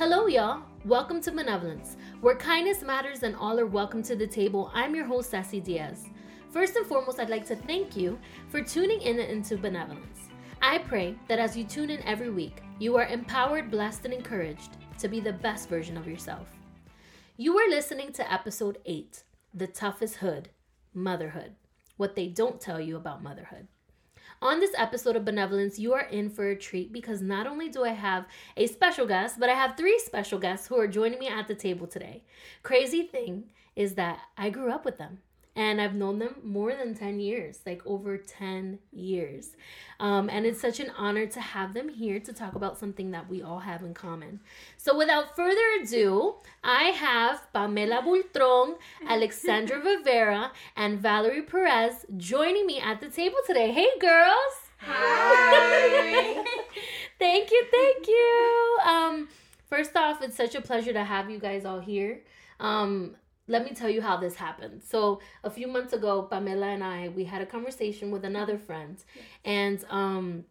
Hello, y'all. Welcome to Benevolence, where kindness matters and all are welcome to the table. I'm your host, Sassy Diaz. First and foremost, I'd like to thank you for tuning in into Benevolence. I pray that as you tune in every week, you are empowered, blessed, and encouraged to be the best version of yourself. You are listening to episode 8 The Toughest Hood Motherhood. What they don't tell you about motherhood. On this episode of Benevolence, you are in for a treat because not only do I have a special guest, but I have three special guests who are joining me at the table today. Crazy thing is that I grew up with them and I've known them more than 10 years, like over 10 years. Um, and it's such an honor to have them here to talk about something that we all have in common. So, without further ado, I have Pamela Bultron, Alexandra Rivera, and Valerie Perez joining me at the table today. Hey, girls! Hi! thank you, thank you. Um, first off, it's such a pleasure to have you guys all here. Um, let me tell you how this happened. So a few months ago, Pamela and I we had a conversation with another friend, and um,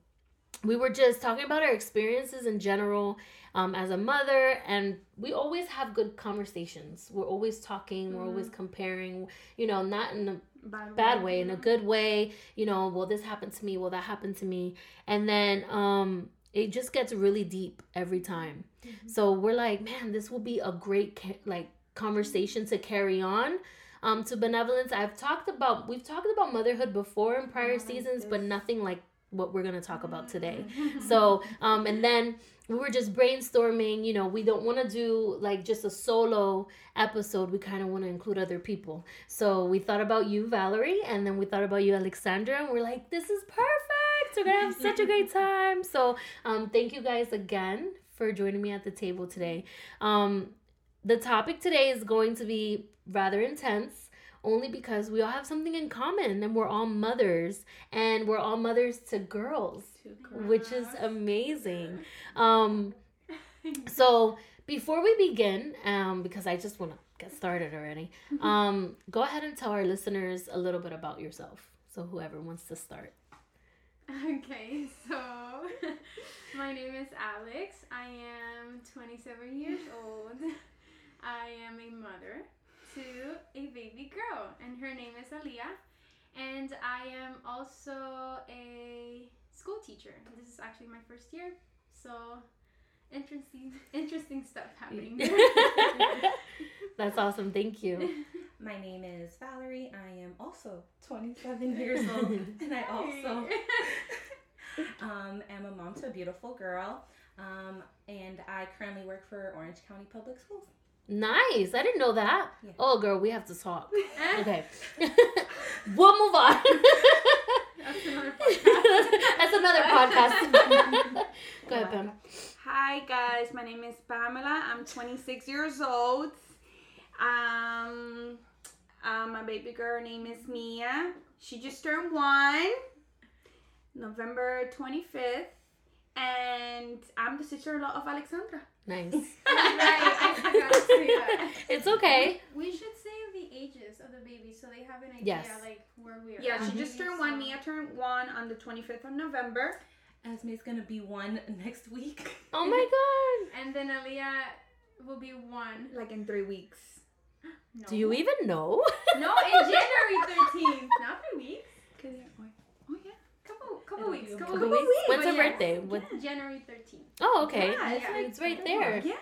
we were just talking about our experiences in general um, as a mother, and we always have good conversations. We're always talking. We're always comparing. You know, not in a Bad, bad way, in a good way. You know, well, this happened to me. Well, that happened to me, and then um, it just gets really deep every time. So we're like, man, this will be a great like conversation to carry on. Um to benevolence i've talked about we've talked about motherhood before in prior seasons but nothing like what we're going to talk about today. So um and then we were just brainstorming you know we don't want to do like just a solo episode we kind of want to include other people. So we thought about you valerie and then we thought about you alexandra and we're like this is perfect! We're gonna have such a great time! So um thank you guys again for joining me at the table today. Um the topic today is going to be rather intense only because we all have something in common and we're all mothers and we're all mothers to girls which is amazing um so before we begin um because i just want to get started already um go ahead and tell our listeners a little bit about yourself so whoever wants to start Okay, so my name is Alex. I am 27 years old. I am a mother to a baby girl, and her name is Aliyah. And I am also a school teacher. This is actually my first year, so interesting, interesting stuff happening. that's awesome thank you My name is Valerie. I am also 27 years old, and I also um, am a mom to a beautiful girl. Um, and I currently work for Orange County Public Schools. Nice i didn't know that Yeah. oh girl we have to talk okay we'll move on That's another podcast. That's another podcast. Go ahead, Pam. Hi guys, my name is Pamela. I'm 26 years old. Um, uh, my baby girl name is Mia. She just turned one, November 25th, and I'm the sister-in-law of Alexandra. Nice. right, It's okay. We should say the ages of the babies so they have an idea Yes. like where we are. Yeah, she just turned one. Mia turned one on the 25th of November. Esme's gonna be one next week. Oh my god. And then Aaliyah will be one. Like in three weeks. No. Do you even know? No, in January 13th. Not three weeks. Oh yeah. Couple, couple It'll weeks. Couple, Couple weeks. weeks? When's her yeah. birthday? What? January 13th. Oh, okay. Yeah, it's like- It's right there. Yeah.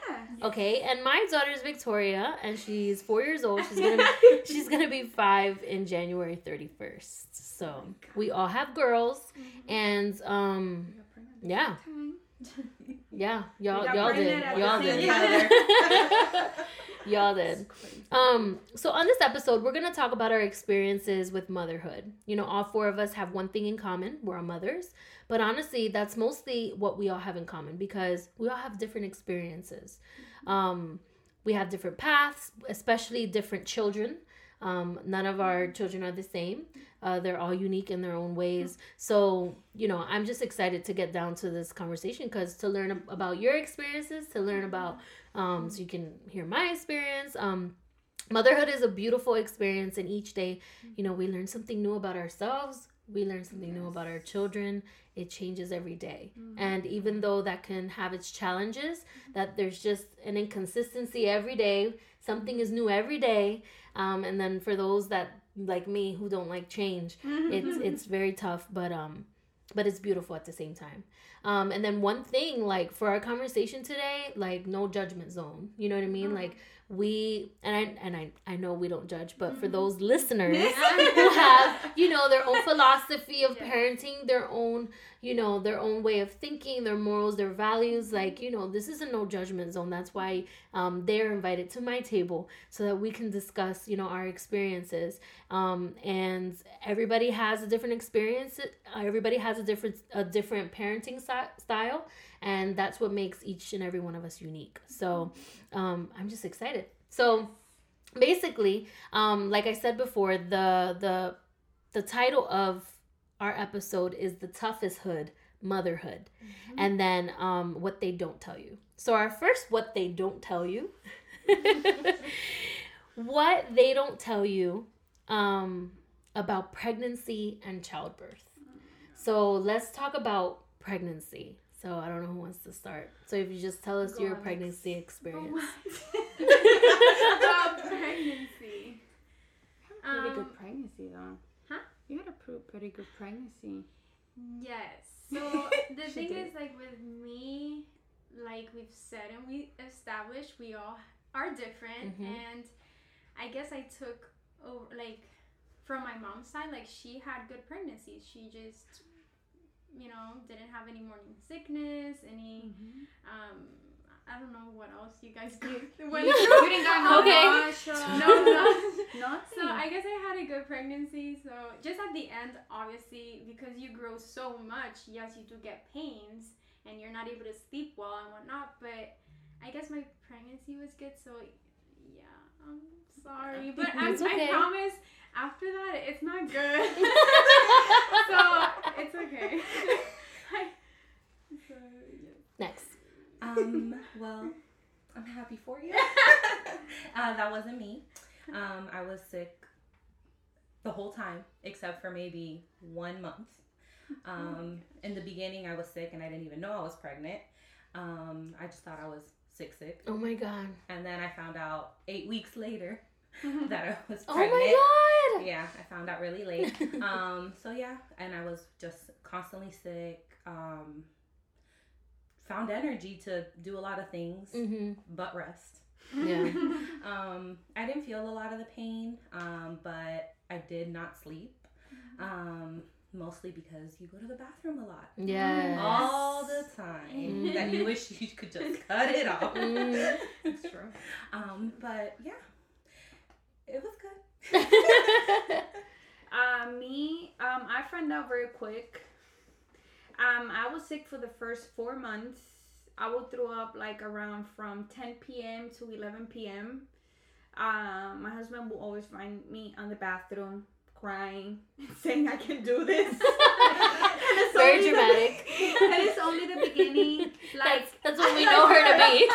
Okay, and my daughter is Victoria, and she's four years old. She's gonna be, she's gonna be five in January thirty first. So we all have girls, and um, yeah, yeah, y'all y'all did, pregnant at the y'all did, y'all did. Um, so on this episode, we're gonna talk about our experiences with motherhood. You know, all four of us have one thing in common: we're all mothers. But honestly, that's mostly what we all have in common because we all have different experiences. Um, we have different paths, especially different children. Um, none of our children are the same. Uh, they're all unique in their own ways. So, you know, I'm just excited to get down to this conversation because to learn about your experiences, to learn about, um, so you can hear my experience. Um, motherhood is a beautiful experience, and each day, you know, we learn something new about ourselves, we learn something new about our children it changes every day. Mm-hmm. and even though that can have its challenges that there's just an inconsistency every day something is new every day um, and then for those that like me who don't like change it's it's very tough but um but it's beautiful at the same time um and then one thing like for our conversation today like no judgment zone you know what i mean Mhm. like we and i and i i know we don't judge but for Mhm. those listeners who have you know their own philosophy of Yeah. parenting their own you know their own way of thinking their morals their values like you know this is a no judgment zone. That's why um, they're invited to my table so that we can discuss you know our experiences. Um, and everybody has a different experience everybody has a different a different parenting style and that's what makes each and every one of us unique. So um, i'm just excited. So basically um, like i said before the the the title of our episode is the toughest hood motherhood. And then um, what they don't tell you. So our first what they don't tell you what they don't tell you um, about pregnancy and childbirth. So let's talk about pregnancy. So i don't know who wants to start. So if you just tell us Go your Alex. pregnancy experience. About pregnancy. Pretty Um, good pregnancy though. You had a pretty good pregnancy. Yes. So the thing did. is, like with me, like we've said and we established, we all are different, Mhm. and I guess I took over like from my mom's side, like she had good pregnancies. She just, you know, didn't have any morning sickness, any um. I don't know what else you guys go went You, didn't got no Okay. No, no. Nothing. So I guess I had a good pregnancy. So just at the end, obviously, because you grow so much, yes, you do get pains and you're not able to sleep well and whatnot. But I guess my pregnancy was good. So yeah, I'm sorry, but I'm, okay. I promise after that it's not good. so it's okay. I, so, yeah. next Um, well, I'm happy for you. uh, that wasn't me. Um, I was sick the whole time, except for maybe one month. Um, in the beginning, I was sick and I didn't even know I was pregnant. Um, I just thought I was sick, sick. oh my god And then I found out eight weeks later that I was pregnant. oh my god Yeah, I found out really late. um, so yeah, and I was just constantly sick. Um, found energy to do a lot of things, mm-hmm. but rest. Yeah. Um, I didn't feel a lot of the pain, um, but I did not sleep. Um, mostly because you go to the bathroom a lot. yes All the time. Mm. That you wish you could just cut it off. Mm. It's true. Um, but yeah, it was good. Uh, me, um, I found out very quick. Um, I was sick for the first four months. I would throw up like around from 10 p.m. to 11 p.m. Um, my husband will always find me on the bathroom crying, saying I can do this. And it's Very only the- dramatic. and it's only the beginning. Like that's, that's what we know her to be.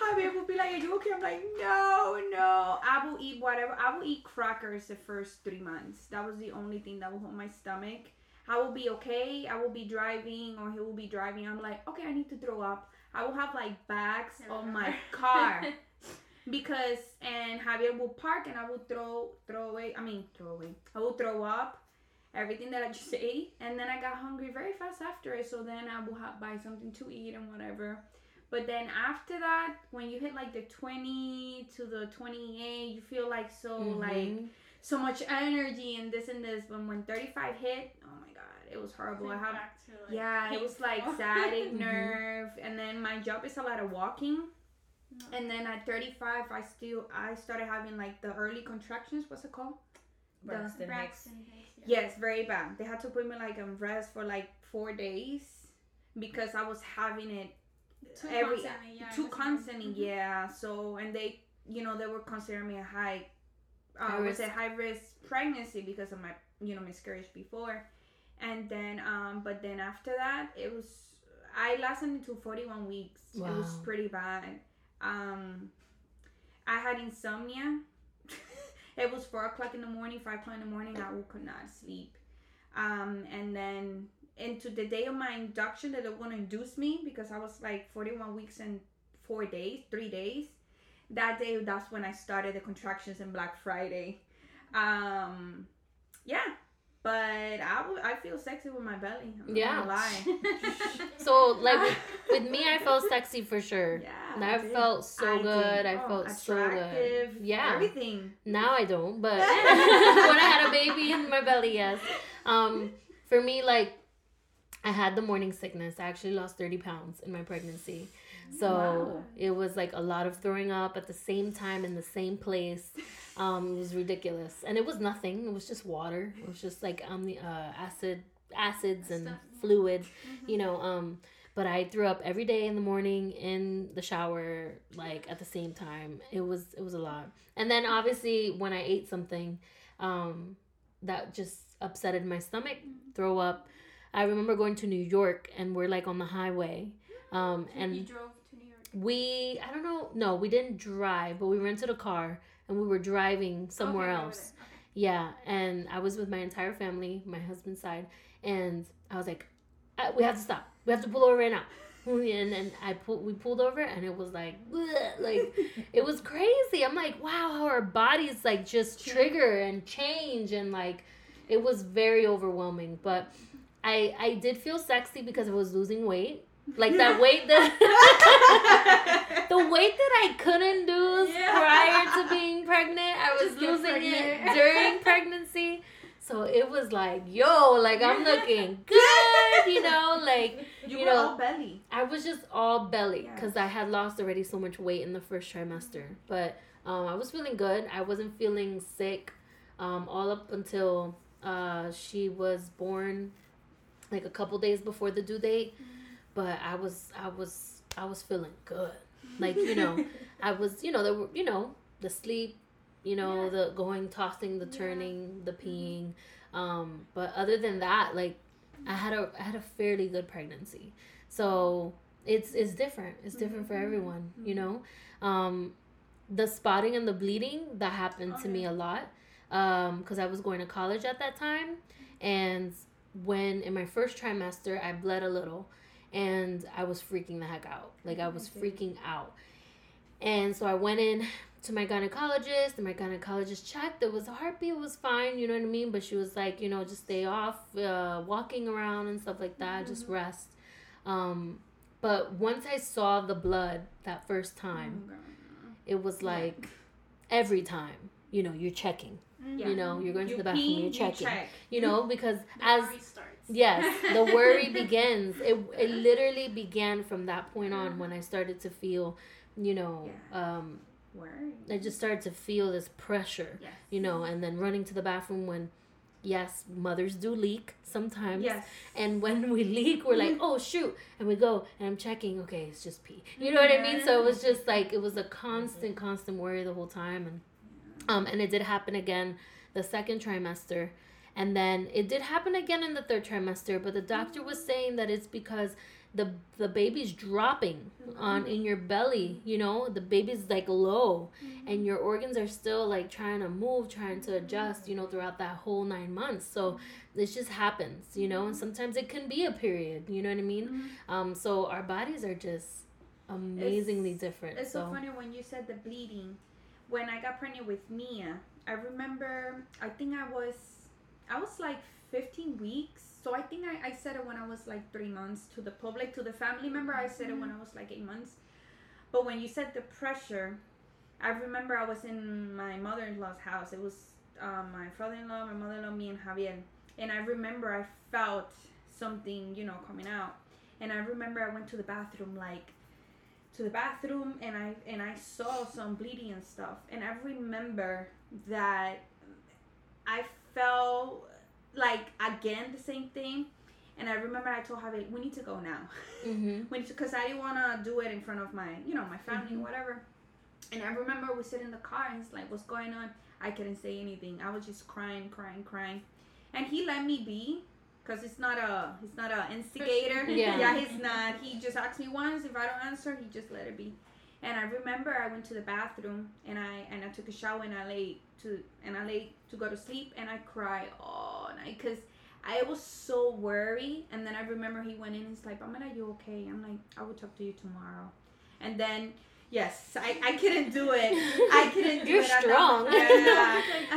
Javier will be like, "Are you okay?" I'm like, "No, no. I will eat whatever. I will eat crackers the first three months. That was the only thing that will hold my stomach. I will be okay. I will be driving, or he will be driving. I'm like, okay, I need to throw up. I will have like bags on my car because, and Javier will park, and I will throw throw away. I mean, throw away. I will throw up." Everything that I just ate, and then I got hungry very fast after it. So then I will have, buy something to eat and whatever. But then after that, when you hit like the 20 to the 28, you feel like so like Mhm. so much energy and this and this. But when 35 hit, oh it was horrible. I have to, like, yeah, it was like sciatic Mhm. nerve, and then my job is a lot of walking. And then at 35, I still I started having like the early contractions. What's it called? Braxton Hicks. Braxton Hicks, yeah. Yes, very bad. They had to put me like on rest for like four days because I was having it Too every constantly, yeah, too was- constantly. Mhm. Yeah. So and they, you know, they were considering me a high, uh, I would risk. say high risk pregnancy because of my, you know, miscarriage before, and then um, but then after that it was I lasted until forty one weeks. It was pretty bad. Um, I had insomnia. It was four o'clock in the morning, five o'clock in the morning. I could not sleep. Um, and then into the day of my induction that they were gonna induce me because I was like 41 weeks and four days, three days. That day, that's when I started the contractions in Black Friday. Um, yeah, but I I feel sexy with my belly. I'm Yeah. not lie. So like with, with me, I felt sexy for sure. Yeah, And I did. felt so I good. did. I Oh, felt so good. Yeah. everything. Now I don't, but when I had a baby in my belly, yes. Um, for me, like I had the morning sickness. I actually lost thirty pounds in my pregnancy, so Wow. it was like a lot of throwing up at the same time in the same place. Um, it was ridiculous, and it was nothing. It was just water. It was just like um the uh, acid acids and Stuff. fluid, you know. Um, but I threw up every day in the morning in the shower, like at the same time. It was it was a lot. And then obviously when I ate something, um, that just upsetted my stomach, throw up. I remember going to New York and we're like on the highway, um, you and drove to New York. we I don't know, no, we didn't drive, but we rented a car and we were driving somewhere Okay, else. Okay. Yeah, and I was with my entire family, my husband's side, and I was like, "Uh, "We have to stop. We have to pull over right now." And then I pulled, we pulled over, and it was like, bleh, like it was crazy. I'm like, wow, how our bodies like just trigger and change, and like it was very overwhelming. But I I did feel sexy because I was losing weight, like that weight that the weight that I couldn't lose Yeah. prior to being pregnant, I was losing it during pregnancy. So it was like, yo, like I'm looking good, you know, like You, You were know, all belly. I was just all belly because I had lost already so much weight in the first trimester. But um, I was feeling good. I wasn't feeling sick um, all up until uh, she was born, like a couple days before the due date. But I was, I was, I was feeling good. Like you know, I was, you know, the, you know, the sleep, you know, Yeah. the going, tossing, the Yeah. turning, the mm-hmm. peeing. Um, but other than that, like I had a I had a fairly good pregnancy. So it's it's different. It's different for mm-hmm. everyone, you mm-hmm. know. Um, the spotting and the bleeding that happened to me a lot um, because I was going to college at that time, and when in my first trimester I bled a little, and I was freaking the heck out. Like I was freaking out, and so I went in to my gynecologist and my gynecologist checked. There was a heartbeat it was fine you know what i mean? But she was like you know just stay off uh, walking around and stuff like that just rest. Um, but once i saw the blood that first time it was like every time you know you're checking. Yeah. you know you're going to You the bathroom pee, you're you checking. check. you know because as worry starts. Yes, the worry begins. It, it literally began from that point on when I started to feel, you know, um, Word. I just started to feel this pressure, Yes. you know, and then running to the bathroom when, yes, mothers do leak sometimes. Yes. And when we leak, we're like, oh, shoot. And we go, and I'm checking, okay, it's just pee. You know what I mean? So it was just like, it was a constant, constant worry the whole time. And, um, and it did happen again the second trimester. And then it did happen again in the third trimester, but the doctor was saying that it's because the the baby's dropping mm-hmm. on in your belly, you know, the baby's like low. Mm-hmm. And your organs are still like trying to move, trying to mm-hmm. adjust, you know, throughout that whole 9 months. So this just happens, you know, and sometimes it can be a period, you know what I mean? Um so our bodies are just amazingly different. It's so so. funny when you said the bleeding. When I got pregnant with Mia, I remember I think I was I was like 15 weeks. So I think I, I said it when I was like three months to the public, to the family member. I said it when I was like eight months. But when you said the pressure, I remember I was in my mother in law's house. It was um, my father in law, my mother in law, me, and Javier. And I remember I felt something, you know, coming out. And I remember I went to the bathroom, like, to the bathroom and I and I saw some bleeding and stuff and I remember that I felt like again the same thing. And I remember I told Javi we need to go now. Mhm. we need to because I didn't want to do it in front of my you know my family Mhm. whatever. And I remember we sit in the car and it's like what's going on? I couldn't say anything. I was just crying crying crying. And he let me be because it's not a he's not a instigator. Yeah. yeah he's not. He just asked me once. If I don't answer he just let it be And I remember I went to the bathroom and I and I took a shower and I lay to and I lay to go to sleep and I cried all night because I was so worried. And then I remember he went in. And he's like, "Mama, are you okay?" I'm like, "I will talk to you tomorrow." And then yes, I, I couldn't do it. I couldn't do You're it. that strong. moment. Yeah. I,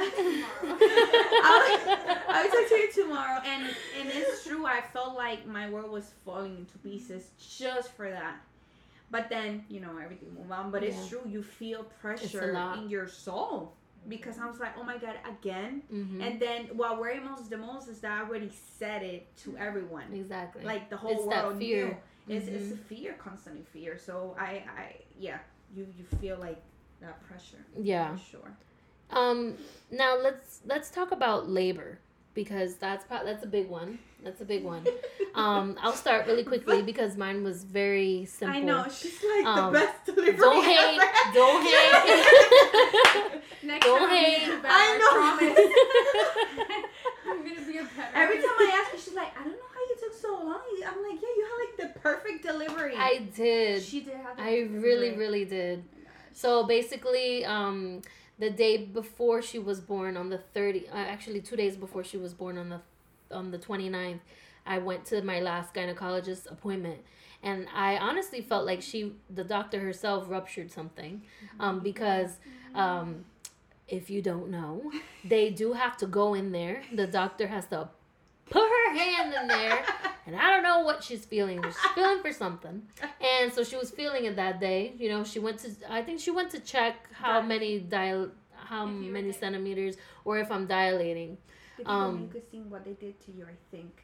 I will talk to you tomorrow, and and it's true. I felt like my world was falling into pieces just for that. But then you know everything move on. But it's true. You feel pressure in your soul because I was like, oh my god, again. Mhm. And then what worried most the most is that I already said it to everyone. exactly. Like the whole It's world fear. knew. It's, it's Mhm. a fear, constant fear. So I, I, yeah, you you feel like that pressure. yeah. For sure. Um. Now let's let's talk about labor because that's that's a big one. That's a big one. Um. I'll start really quickly because mine was very simple. I know she's like Um, the best delivery. Don't hate. ever. Don't hate. Next Don't time I'm hate. better, I know. promise. I'm gonna be a better. Every time I ask her, she's like, I don't know how you took so long. I'm like, yeah, you had like the perfect delivery. I did. She did have. the I perfect really, delivery. really did. So basically, um, the day before she was born, on the thirty, uh, actually two days before she was born, on the on the 29th, I went to my last gynecologist appointment, and I honestly felt like she, the doctor herself, ruptured something, um, because um, if you don't know, they do have to go in there. The doctor has to put her hand in there and I don't know what she's feeling. She's feeling for something, and so she was feeling it that day. You know, she went to. I think she went to check how many dial, how If you were many centimeters, or if I'm dilating. They did Um, the mucusine, what they did to you, I think.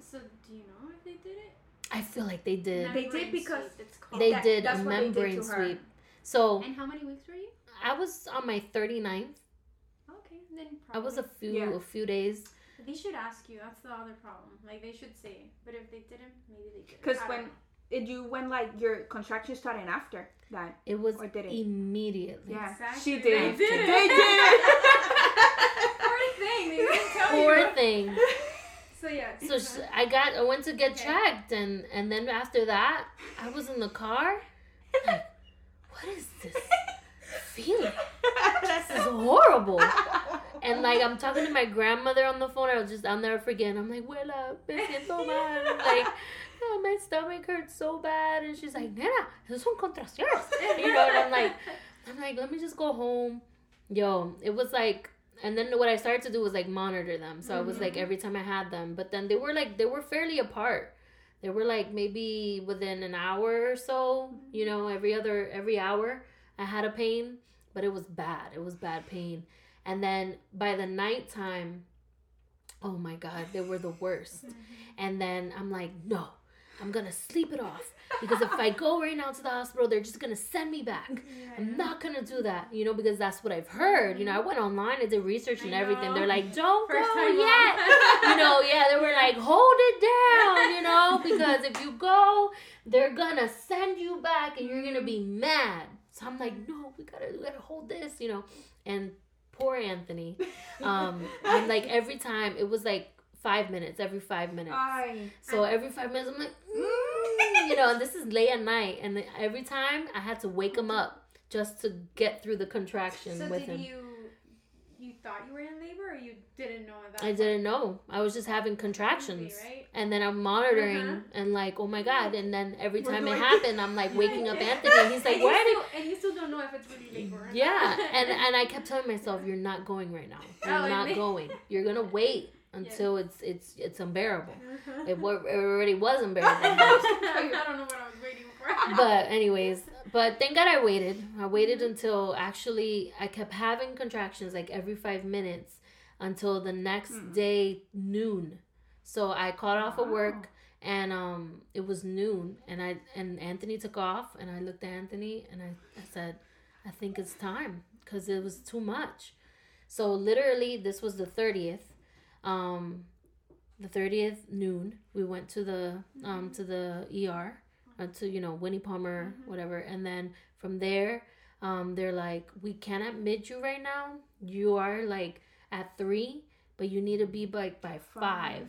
So do you know if they did it? I feel like they did. They did because sweep, it's called. They That- did a what they did membrane sweep. So And how many weeks were you? I was on my 39th. Okay, then I was a few Yeah. a few days. They should ask you. That's the other problem. Like they should say, but if they didn't, maybe they did. 'Cause I don't when- know. Did you when like your contraction started after that? It was Or did it? immediately. Yeah, Exactly. she They did. did it. They did. poor thing, they didn't tell Poor you. thing. So yeah. So sh- I got I went to get Okay. checked and and then after that I was in the car. Like, what is this feeling? This is horrible. And like I'm talking to my grandmother on the phone. I was just I'll never forget. I'm like, Willa, me siento mal. Like, oh, my stomach hurts so bad. And she's like, Nena, esos son contracciones. You know, and I'm like, I'm like, let me just go home. Yo, it was like, and then what I started to do was like monitor them. So I was like mm-hmm. every time I had them, but then they were like they were fairly apart. They were like maybe within an hour or so. Mm-hmm. You know, every other every hour I had a pain, but it was bad. It was bad pain. And then by the nighttime, oh my god, they were the worst. Mm-hmm. And then I'm like, no, I'm gonna sleep it off because if I go right now to the hospital, they're just gonna send me back. I'm not gonna do that, you know, because that's what I've heard. You know, I went online, I did research and everything. They're like, don't First go yet. you know, yeah, they were like, hold it down, you know, because if you go, they're gonna send you back and you're gonna be mad. So I'm like, no, we gotta, we gotta hold this, you know. And poor Anthony, um, I'm like every time it was like five minutes, every five minutes. So every five minutes, I'm like, mm, you know, and this is late at night, and every time I had to wake him up just to get through the contraction So with did him. you you thought you were in labor or you didn't know at that I point? didn't know. I was just having contractions. Right? And then I'm monitoring Uh-huh. and like, oh my god! And then every time it happened, I'm like waking up Anthony. And he's like, and, you why did? still, and you still don't know if it's really labor. or Yeah, not. and and I kept telling myself, you're not going right now. You're Oh, not going. You're gonna wait until it's it's it's unbearable. Uh-huh. It, it already was unbearable. I don't know what I was waiting for. but anyways, but thank God I waited. I waited until actually I kept having contractions like every five minutes until the next Hmm. day noon. So I called off of work and um it was noon and I and Anthony took off and I looked at Anthony and I, I said I think it's time because it was too much. So literally this was the 30th. Um the 30th noon we went to the um to the ER uh, to you know Winnie Palmer whatever. And then from there um they're like we can't admit you right now. You are like at 3 but you need to be like by 5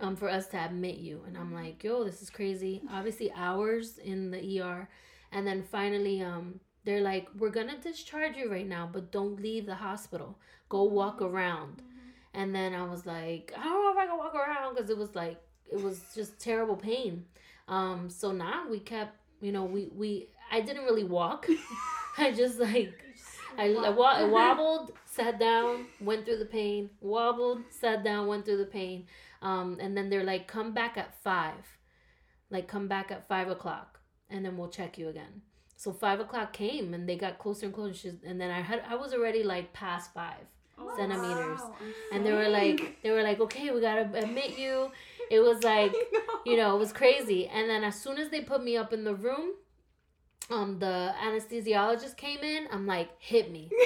um for us to admit you. And I'm like yo this is crazy. Obviously hours in the ER and then finally um they're like we're gonna discharge you right now but don't leave the hospital. Go walk around and then i was like i don't know if i can walk around because it was like it was just terrible pain um so now we kept you know we we i didn't really walk i just like I, I, wa- I wobbled, sat down, went through the pain, wobbled, sat down, went through the pain. Um, and then they're like, come back at five. Like, come back at five o'clock, and then we'll check you again. So five o'clock came, and they got closer and closer. And then I had, I was already like past five Oh, centimeters. Wow, and they were like, they were like, okay, we gotta admit you. It was like, you know, it was crazy. And then as soon as they put me up in the room, um, the anesthesiologist came in. I'm like, hit me.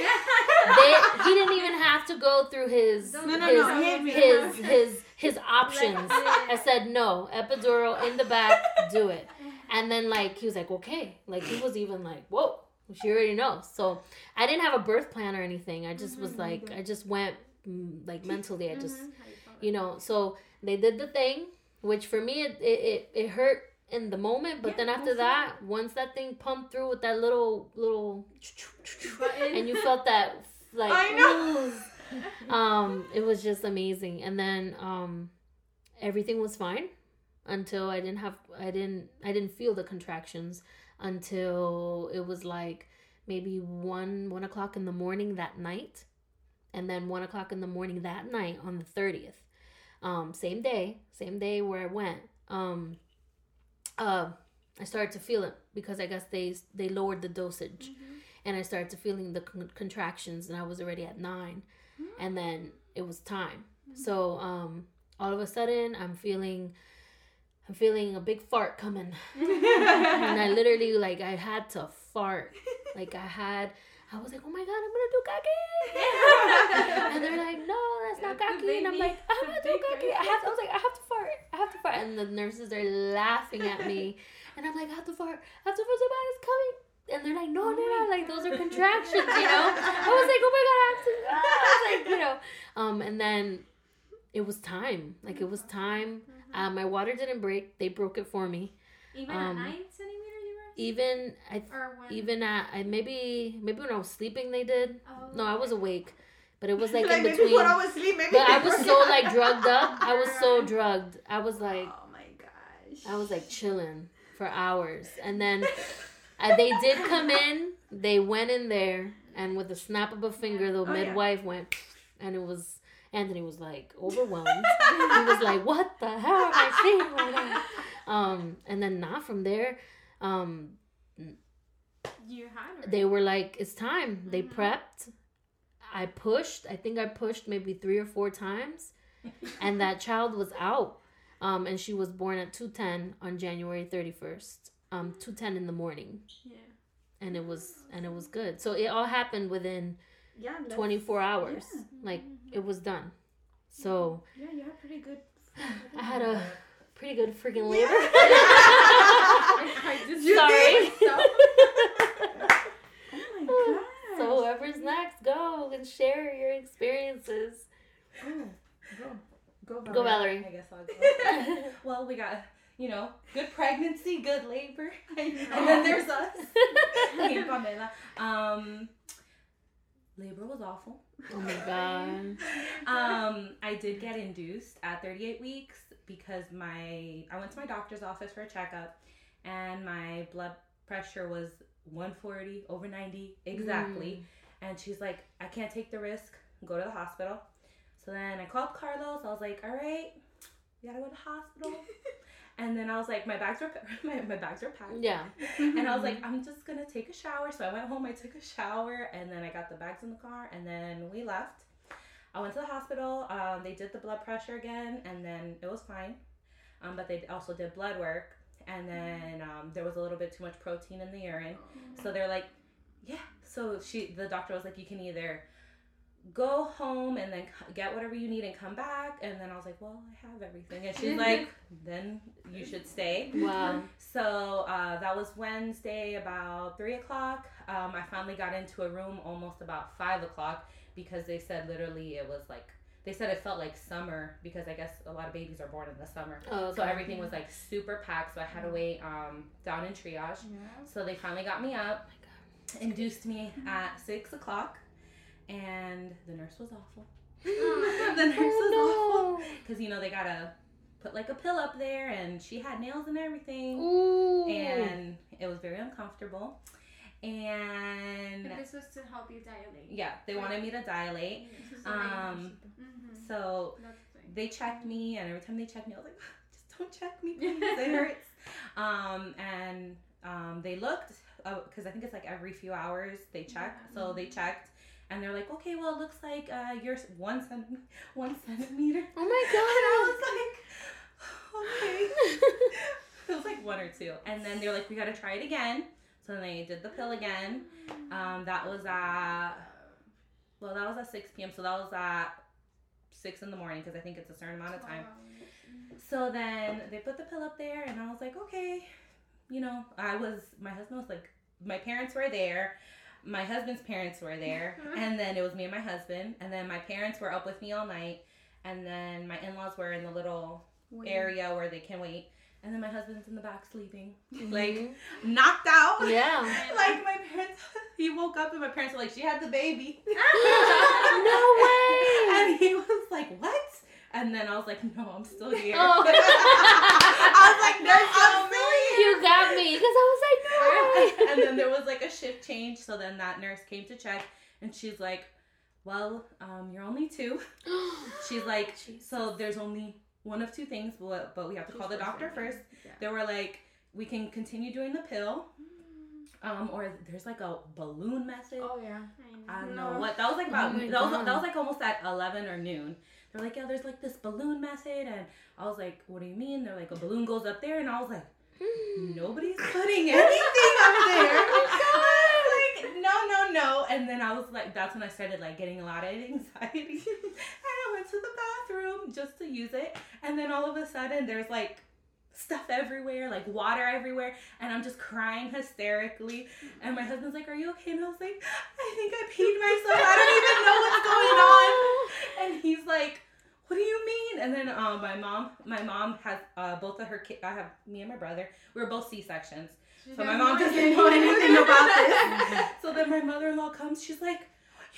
They, he didn't even have to go through his No, no, his, no, hit me. his his his options. I said no, epidural in the back, do it. And then like he was like, okay, like he was even like, whoa, she already knows. So I didn't have a birth plan or anything. I just was Mhm, like, I just went mm, like mentally. I just Mhm. You know. So they did the thing, which for me it it, it, hurt in the moment, but Yeah, then after that, once that thing pumped through with that little little, Button. and you felt that like I know. um it was just amazing and then um everything was fine until i didn't have i didn't i didn't feel the contractions until it was like maybe one one o'clock in the morning that night and then one o'clock in the morning that night on the 30th um same day same day where i went um uh i started to feel it because i guess they they lowered the dosage Mhm. and I started to feeling the con- contractions, and I was already at nine, and then it was time. So um, all of a sudden, I'm feeling, I'm feeling a big fart coming, and I literally like I had to fart, like I had. I was like, oh my god, I'm gonna do kaki. and they're like, no, that's not kaki. And I'm like, I'm gonna do kaki. I have to, I was like, I have to fart. I have to fart. And the nurses are laughing at me. And I'm like, I have to fart. I have to fart. Somebody's coming. And they're like, no, Oh no, no. Like, those are contractions, you know? I was like, oh my God, I have to. I was like, you know. Um, and then it was time. Like, it was time. Uh, my water didn't break. They broke it for me. Even um, at nine centimeters, you were. Even, I, Or when? even at, I maybe, maybe when I was sleeping, they did. Oh, No, I was awake. But it was like, like in maybe between. when I was asleep, maybe. But I was so it. like drugged up. I was so drugged. I was like, oh my gosh. I was like chilling for hours. And then uh, they did come in. They went in there, and with a snap of a finger, the Oh, yeah. midwife went, and it was Anthony was like overwhelmed. he was like, "What the hell am I seeing right now?" Um, and then not from there, um, You had her. they were like, "It's time." They Mhm. prepped. I pushed. I think I pushed maybe three or four times, and that child was out. Um, and she was born at two ten on January thirty first. Um, two ten in the morning, Yeah. and it was and it was good. So it all happened within yeah, twenty four hours. yeah. Like it was done. So Yeah, you had pretty good. I had a pretty good freaking labor. I just Sorry. did? Oh my god. so whoever's next, go and share your experiences. Oh, go, go, Go, Valerie. I guess I'll go. well, we got you know good pregnancy, good labor, and then there's us. Me and Pamela. Um, labor was awful. Oh my god. um, I did get induced at 38 weeks because my I went to my doctor's office for a checkup, and my blood pressure was 140 over 90 exactly. And she's like, I can't take the risk. Go to the hospital. So then I called Carlos. I was like, all right, we gotta go to the hospital. and then I was like, my bags were my, my bags were packed. Yeah. And I was like, I'm just gonna take a shower. So I went home, I took a shower, and then I got the bags in the car, and then we left. I went to the hospital. Um, they did the blood pressure again, and then it was fine. Um, but they also did blood work, and then um, there was a little bit too much protein in the urine. So they're like, yeah. So she, the doctor was like, you can either go home and then get whatever you need and come back. And then I was like, well, I have everything. And she's like, then you should stay. Wow. So uh, that was Wednesday about three o'clock. Um, I finally got into a room almost about five o'clock because they said literally it was like they said it felt like summer because I guess a lot of babies are born in the summer. Oh, So everything was like super packed. So I had to wait um, down in triage. Yeah. So they finally got me up, Oh induced me at six o'clock, and the nurse was awful. Oh, the nurse was Oh, awful because you know they gotta put like a pill up there, and she had nails and everything. Ooh. and it was very uncomfortable. And But this was to help you dilate. yeah, they wanted me to dilate. Um, Mm-hmm. So That's the thing. they checked me, and every time they checked me, I was like, just don't check me, please. It hurts. Um, and um, they looked because I think it's like every few hours they check. So they checked, and they're like, okay, well, it looks like uh, you're one centimeter, one centimeter. Oh my god! And I was like, okay. it was like one or two, and then they're like, we got to try it again. So then they did the pill again. Um, that was at well, that was at 6 p.m. So that was at six in the morning because I think it's a certain amount of time. So then they put the pill up there, and I was like, okay, you know, I was my husband was like, my parents were there. My husband's parents were there, and then it was me and my husband, and then my parents were up with me all night, and then my in-laws were in the little area where they can wait, and then my husband's in the back sleeping, like Mhm. knocked out. yeah. like my parents, he woke up and my parents were like, she had the baby. no way. And he was like, what? And then I was like, no, I'm still here. Oh. I was like, no, I'm still here. You got me because I was like. and then there was like a shift change. So then that nurse came to check and she's like, well, um, you're only two. She's like, so there's only one of two things, but, but we have to call the doctor first. They were like, we can continue doing the pill, um, or there's like a balloon message. Oh yeah. I I don't No. know what that was like about. Oh my that was that was like almost at eleven or noon. They're like, yeah, there's like this balloon method, and I was like, what do you mean? They're like, a balloon goes up there, and I was like, nobody's putting anything up there. Oh I was like, no, no, no. And then I was like, that's when I started like getting a lot of anxiety, and I went to the bathroom just to use it, and then all of a sudden there's like stuff everywhere, like water everywhere, and I'm just crying hysterically. And my husband's like, "Are you okay?" And I was like, "I think I peed myself. I don't even know what's going on." Oh. And he's like, "What do you mean?" And then um, my mom, my mom has uh, both of her kids. I have me and my brother. We were both C sections, so my mom doesn't know anything about this. so then my mother-in-law comes. She's like,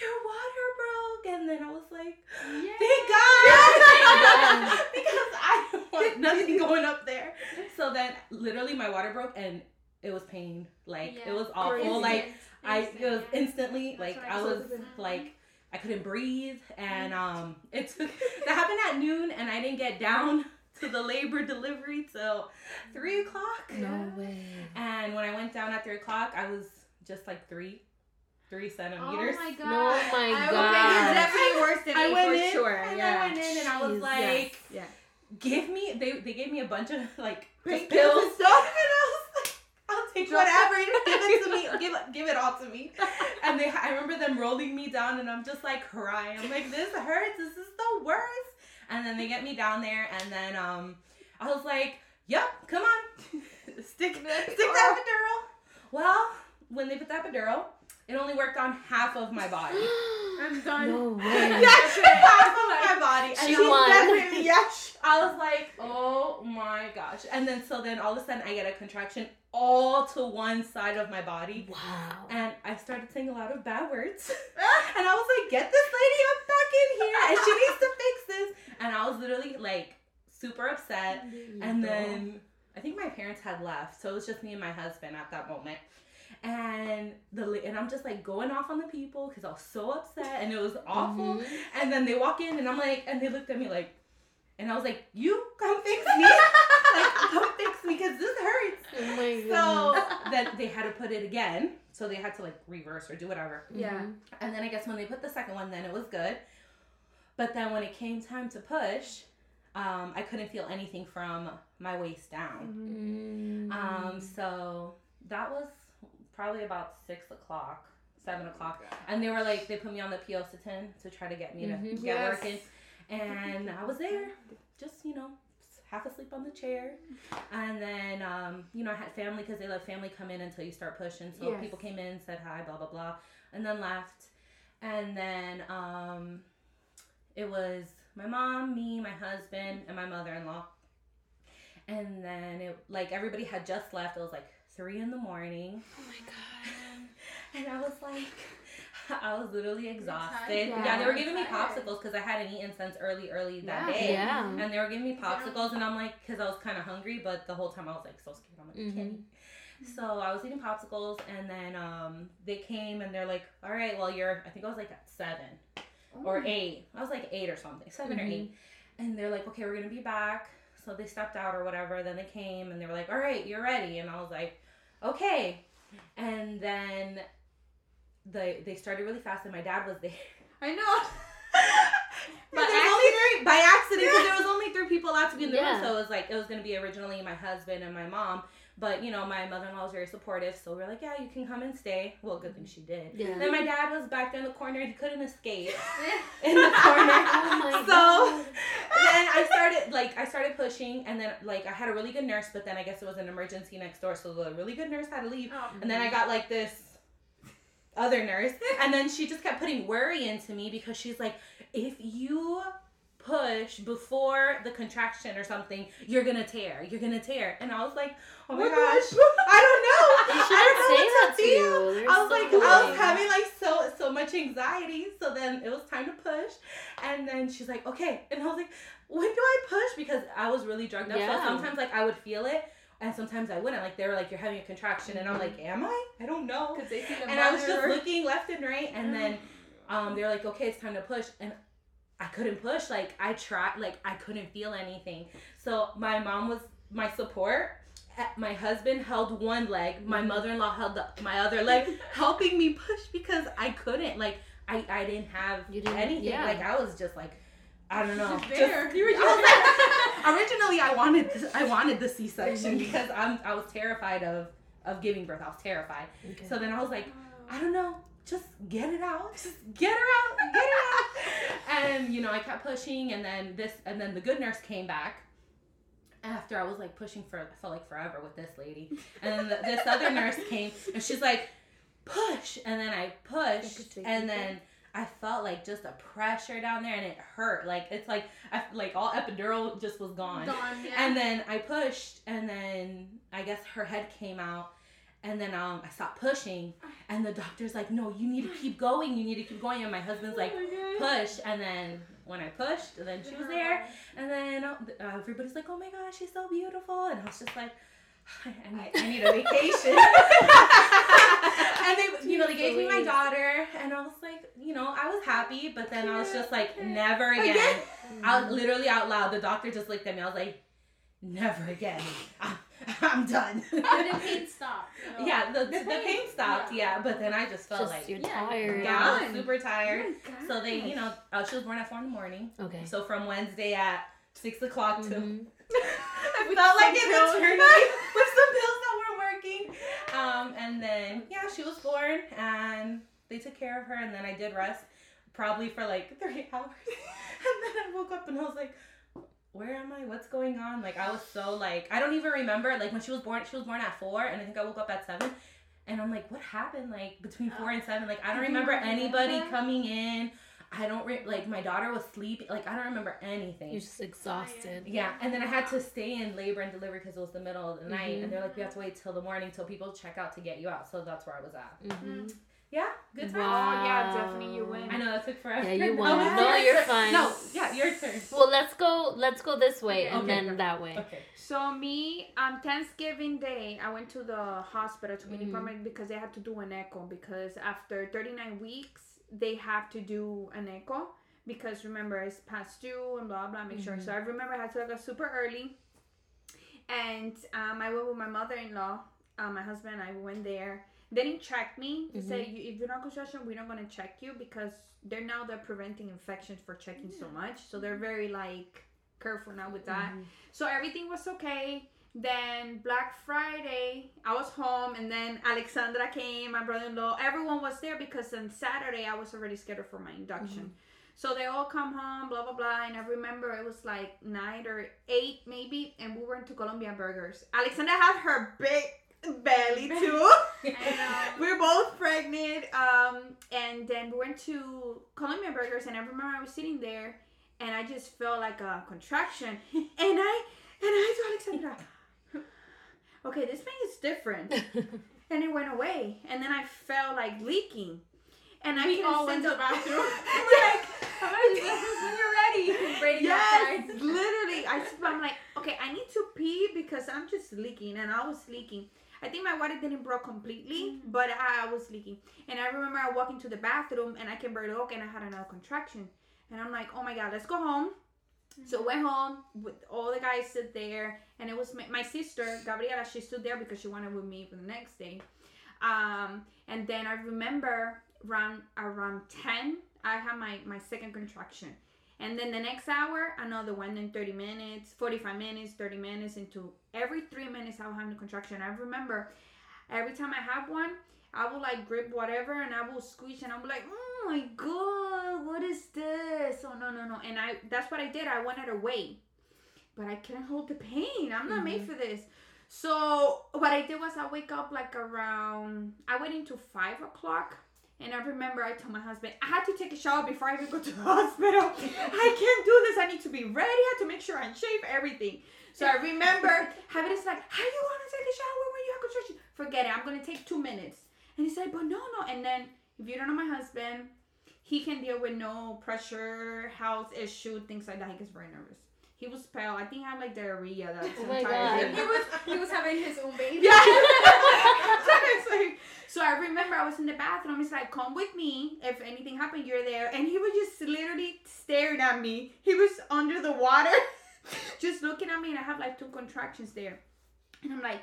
"Your water broke," and then I was like, "Thank God!" because I don't want nothing going up there. So then, literally, my water broke, and it was pain. Like it was awful. Like I it was instantly That's like I was like I couldn't breathe and um it took that happened at noon and I didn't get down to the labor delivery till three o'clock. No way. And when I went down at three o'clock I was just like three, three centimeters. Oh my god. Oh my I- God. Okay, God. definitely worse than I me went for in sure. and yeah. I went in and I was Jeez. like yeah. give me they they gave me a bunch of like pills pills and stuff. and I was like Drop whatever give it to me. Give it give it all to me. And they I remember them rolling me down and I'm just like crying. I'm like this hurts. This is the worst. And then they get me down there and then um I was like yep come on. Stick stick the epidural. well when they put the epidural it only worked on half of my body I'm done. No way. Yes, half of my body. And She I was won. definitely- yes. I was like, oh my gosh. And then so then all of a sudden I get a contraction all to one side of my body. Wow. And I started saying a lot of bad words. and I was like, get this lady up back in here and she needs to fix this. And I was literally like super upset. And then I think my parents had left, so it was just me and my husband at that moment. And the and I'm just like going off on the people because I was so upset and it was awful. Mhm. And then they walk in and I'm like, and they looked at me like, and I was like, you come fix me, like come fix me because this hurts. Oh my So goodness. then they had to put it again. So they had to like reverse or do whatever. Yeah. Mhm. And then I guess when they put the second one, then it was good. But then when it came time to push, um, I couldn't feel anything from my waist down. Mm. Um, so that was probably about six o'clock, seven o'clock, and they were like, they put me on the Pitocin to try to get me to Mhm. get Yes. working, and I was there, just you know, half asleep on the chair, and then um, you know, I had family because they let family come in until you start pushing. So Yes. people came in, said hi, blah blah blah, and then left, and then um, it was my mom, me, my husband, and my mother in law. And then it like everybody had just left. It was like three in the morning. Oh my god. And I was like, I was literally exhausted. Yeah, Yeah. they were giving me popsicles because I hadn't eaten since early, early that Yeah. day. Yeah. And they were giving me popsicles, and I'm like, because I was kind of hungry, but the whole time I was like so scared. I'm like, I can't Mhm. eat. So I was eating popsicles, and then um, they came and they're like, all right, well, you're, I think I was like at seven or eight. I was like eight or something, 7 or Mhm. eight. And they're like, okay, we're gonna be back. So they stepped out or whatever. Then they came and they were like, all right, you're ready. And I was like, okay. And then they they started really fast, and my dad was there. I know. But only three by accident because there was only three people allowed to be in the Yeah. room. So it was like it was gonna be originally my husband and my mom. But you know, my mother in law was very supportive, so we are like, yeah, you can come and stay. Well, good thing she did. Yeah. Then my dad was back there in the corner. He couldn't escape in the corner. Oh my so god. then I started like I started pushing, and then like I had a really good nurse, but then I guess it was an emergency next door, so the really good nurse had to leave, Oh. and then I got like this other nurse, and then she just kept putting worry into me because she's like, if you push before the contraction or something, you're gonna tear, you're gonna tear, and I was like, oh my What gosh, I don't know, I don't know what to you. I was so like, I was having like so so much anxiety. So then it was time to push, and then she's like, okay, and I was like, when do I push? Because I was really drugged up. Yeah. So sometimes like I would feel it, and sometimes I wouldn't. Like they were like, you're having a contraction, and I'm like, am I? I don't know. Because they see the And I was just looking left and right, and then um, they're like, okay, it's time to push, and I couldn't push. Like I tried, like I couldn't feel anything. So my mom was my support. Uh, My husband held one leg. My mother-in-law held the, my other leg, helping me push because I couldn't. Like I, I didn't have didn't- anything. yeah. Like I was just like, I don't know. Just just- You were I just- like- originally, I wanted this, I wanted the C-section because I'm I was terrified of of giving birth. I was terrified. Okay. So then I was like, I don't know, just get it out, just get her out, get her out. and you know, I kept pushing, and then this, and then the good nurse came back. After I was like pushing for, I felt like forever with this lady, and then the, this other nurse came, and she's like, push, and then I pushed, and then I felt like just a pressure down there, and it hurt. Like it's like, I like all epidural just was gone. Gone, yeah. And then I pushed, and then I guess her head came out, and then um I stopped pushing, and the doctor's like, "No, you need to keep going. You need to keep going." And my husband's like, Oh my "Push," and then when I pushed, then she was there, and then uh, everybody's like, "Oh my gosh, she's so beautiful," and I was just like. I need, I need a vacation. and they, you know, they gave me my daughter, and I was like, you know, I was happy, but then I was just like, never again. Again? Out literally out loud, the doctor just looked at me. I was like, never again. I'm, I'm done. And the pain stopped. you know? yeah, the, the, The pain, pain, stopped. yeah. Yeah. but then I just felt Just like you're yeah, tired. yeah, I was super Oh tired. my So they, you know, uh, she was born at four in the morning. Okay. So from Wednesday at six o'clock to Mhm. I felt like some an pills. eternity with some pills that weren't working. Um, and then yeah, she was born, and they took care of her, and then I did rest, probably for like three hours, and then I woke up and I was like. Where am I? What's going on? Like I was so like I don't even remember like when she was born. She was born at four, and I think I woke up at seven, and I'm like, what happened? Like between four and seven, like I don't remember remember? anybody coming in. I don't re- like my daughter was sleeping. Like I don't remember anything. You're just exhausted. Yeah, and then I had to stay in labor and delivery because it was the middle of the night, Mhm. and they're like, we have to wait till the morning till people check out to get you out. So that's where I was at. Mhm. Yeah, good time. Wow. Oh yeah, definitely you win. I know that took forever. Yeah, you No, won. it's No, your you're fine. No, yeah, your turn. Well, let's go. Let's go this way and Okay. then Okay. that way. Okay. So me, um, Thanksgiving Day, I went to the hospital to be Mhm. department because they had to do an echo because after 39 weeks they have to do an echo because remember it's past due and blah blah. Make sure. Mhm. So I remember I had to go super early, and um, I went with my mother-in-law, uh, my husband. I went there. They didn't check me. They said "You- if you're not construction, we're not gonna check you because they're now they're preventing infections for checking so much. So they're very like careful now with that. Mhm. So everything was okay. Then Black Friday, I was home, and then Alexandra came, my brother-in-law. Everyone was there because on Saturday I was already scheduled for my induction. So they all come home, blah blah blah, and I remember it was like nine or eight maybe, and we went to Colombian Burgers. Alexandra had her big belly too. we're both pregnant, um, and then we went to Columbia Burgers, and I remember I was sitting there, and I just felt like a contraction, and I and I told Alexandra, okay, this thing is different, and it went away, and then I felt like leaking, and I We all went to the bathroom. We're like, when you're ready. Ready yes, literally. I, I'm like, okay, I need to pee because I'm just leaking, and I was leaking. I think my water didn't broke completely, but I, I was leaking. And I remember I walked into the bathroom, and I can barely walk, and I had another contraction. And I'm like, oh my god, let's go home. So I went home with all the guys sit there, and it was my, my sister Gabriela. She stood there because she wanted with me for the next day. Um, and then I remember around around ten, I had my my second contraction, and then the next hour another one. Then thirty minutes, forty five minutes, thirty minutes into every three minutes I will have a contraction. I remember every time I have one, I will like grip whatever and I will squeeze and I'm like, oh my god, what is this? Oh no no no! And I that's what I did. I wanted away, but I couldn't hold the pain. I'm not made mm-hmm. for this. So what I did was I wake up like around I went into five o'clock. And I remember I told my husband I had to take a shower before I even go to the hospital. I can't do this. I need to be ready. I had to make sure I shave everything. So I remember having this like, how do you want to take a shower when you have contraction? Forget it. I'm gonna take two minutes. And he said, but no, no. And then if you don't know my husband, he can deal with no pressure, health issue, things like that. He gets very nervous. He was pale. I think he had like diarrhea that Oh my God. He was he was having his own baby. Yeah. Seriously. So I remember I was in the bathroom. He's like, "Come with me. If anything happened, you're there." And he was just literally staring at me. He was under the water, just looking at me, and I have like two contractions there. And I'm like,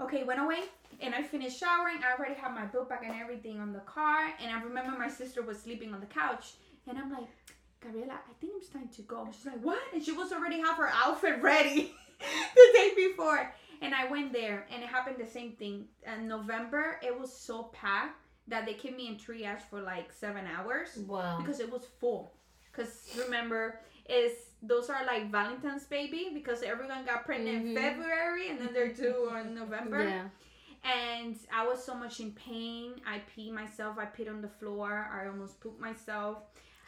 "Okay." Went away, and I finished showering. I already had my book bag and everything on the car. And I remember my sister was sleeping on the couch, and I'm like. Gabriela, I think it's time to go. She's like, what? And she was already have her outfit ready the day before. And I went there, and it happened the same thing. In November, it was so packed that they kept me in triage for like seven hours wow. because it was full. Because remember, is those are like Valentine's baby because everyone got pregnant Mhm. in February and then they're due in November. Yeah. And I was so much in pain. I peed myself. I peed on the floor. I almost pooped myself.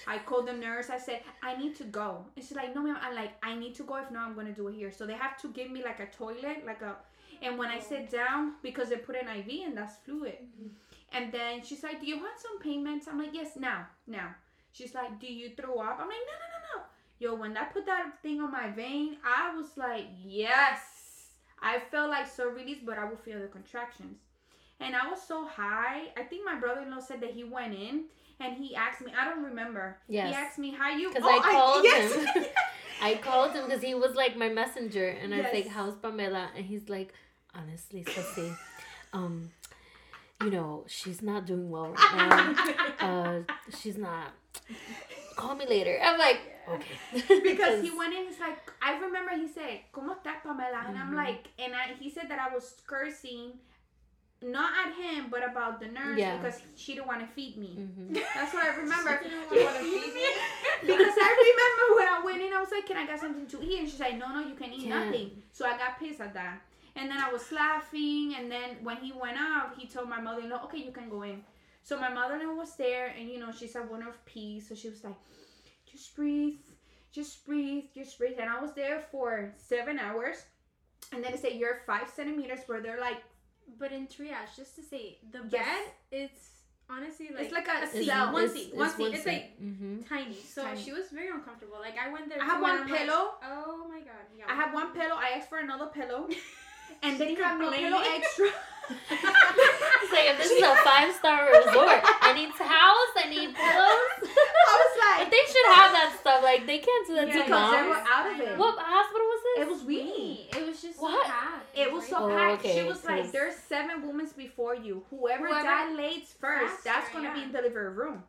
I called the nurse. I said, I need to go. And she's like, No, ma'am. I'm like, I need to go. If not, I'm going to do it here. So they have to give me like a toilet, like a. And when I oh. sit down, because they put an IV and that's fluid. Mm-hmm. And then she's like, Do you want some pain meds? I'm like, Yes, now, now. She's like, Do you throw up? I'm like, No, no, no, no. Yo, when I put that thing on my vein, I was like, Yes. I felt like so released, but I would feel the contractions. And I was so high. I think my brother in law said that he went in and he asked me, I don't remember. Yes. He asked me how you Because Oh, I called yes. him. I called him because he was like my messenger, and I was like, "How's Pamela?" And he's like, "Honestly, Ceci, um, you know, she's not doing well right now. Uh, she's not. Call me later." I'm like, "Okay," because he went in, he's like, I remember he said, ¿Cómo está Pamela? And I'm Mhm. like, and I, he said that I was cursing, not at him, but about the nurse Yeah. because she didn't want to feed me. Mhm. That's what I remember. She didn't wanna feed me? because I remember when I went in, I was like, "Can I get something to eat?" And she's like, "No, no, you can eat Can't. nothing." So I got pissed at that. And then I was laughing. And then when he went out, he told my mother-in-law, "Okay, you can go in." So my mother-in-law was there, and you know she's a woman of peace, so she was like, "Just breathe, just breathe, just breathe." And I was there for seven hours. And then they say you're five centimeters, where they're like, But in triage, just to say, the Yes. bed, it's honestly like It's like a seat, cell. one It's- seat, one it's seat. It's like Mhm. tiny. So Tiny. she was very uncomfortable. Like I went there. I have one and I'm like, pillow. oh my god. Yeah. I have one pillow. I asked for another pillow, and then She he had no complaining. pillow extra. It's like if this is a five star resort, I need towels, I need pillows. I was like, But they should have that stuff. Like they can't do that Yeah, to because they moms. were out of it. What hospital was this? It was weenie. It was just What? so packed. It was so Oh, packed. okay, she was like, "There's seven women before you. Whoever, Whoever- dilates first, faster, that's gonna be in the delivery room."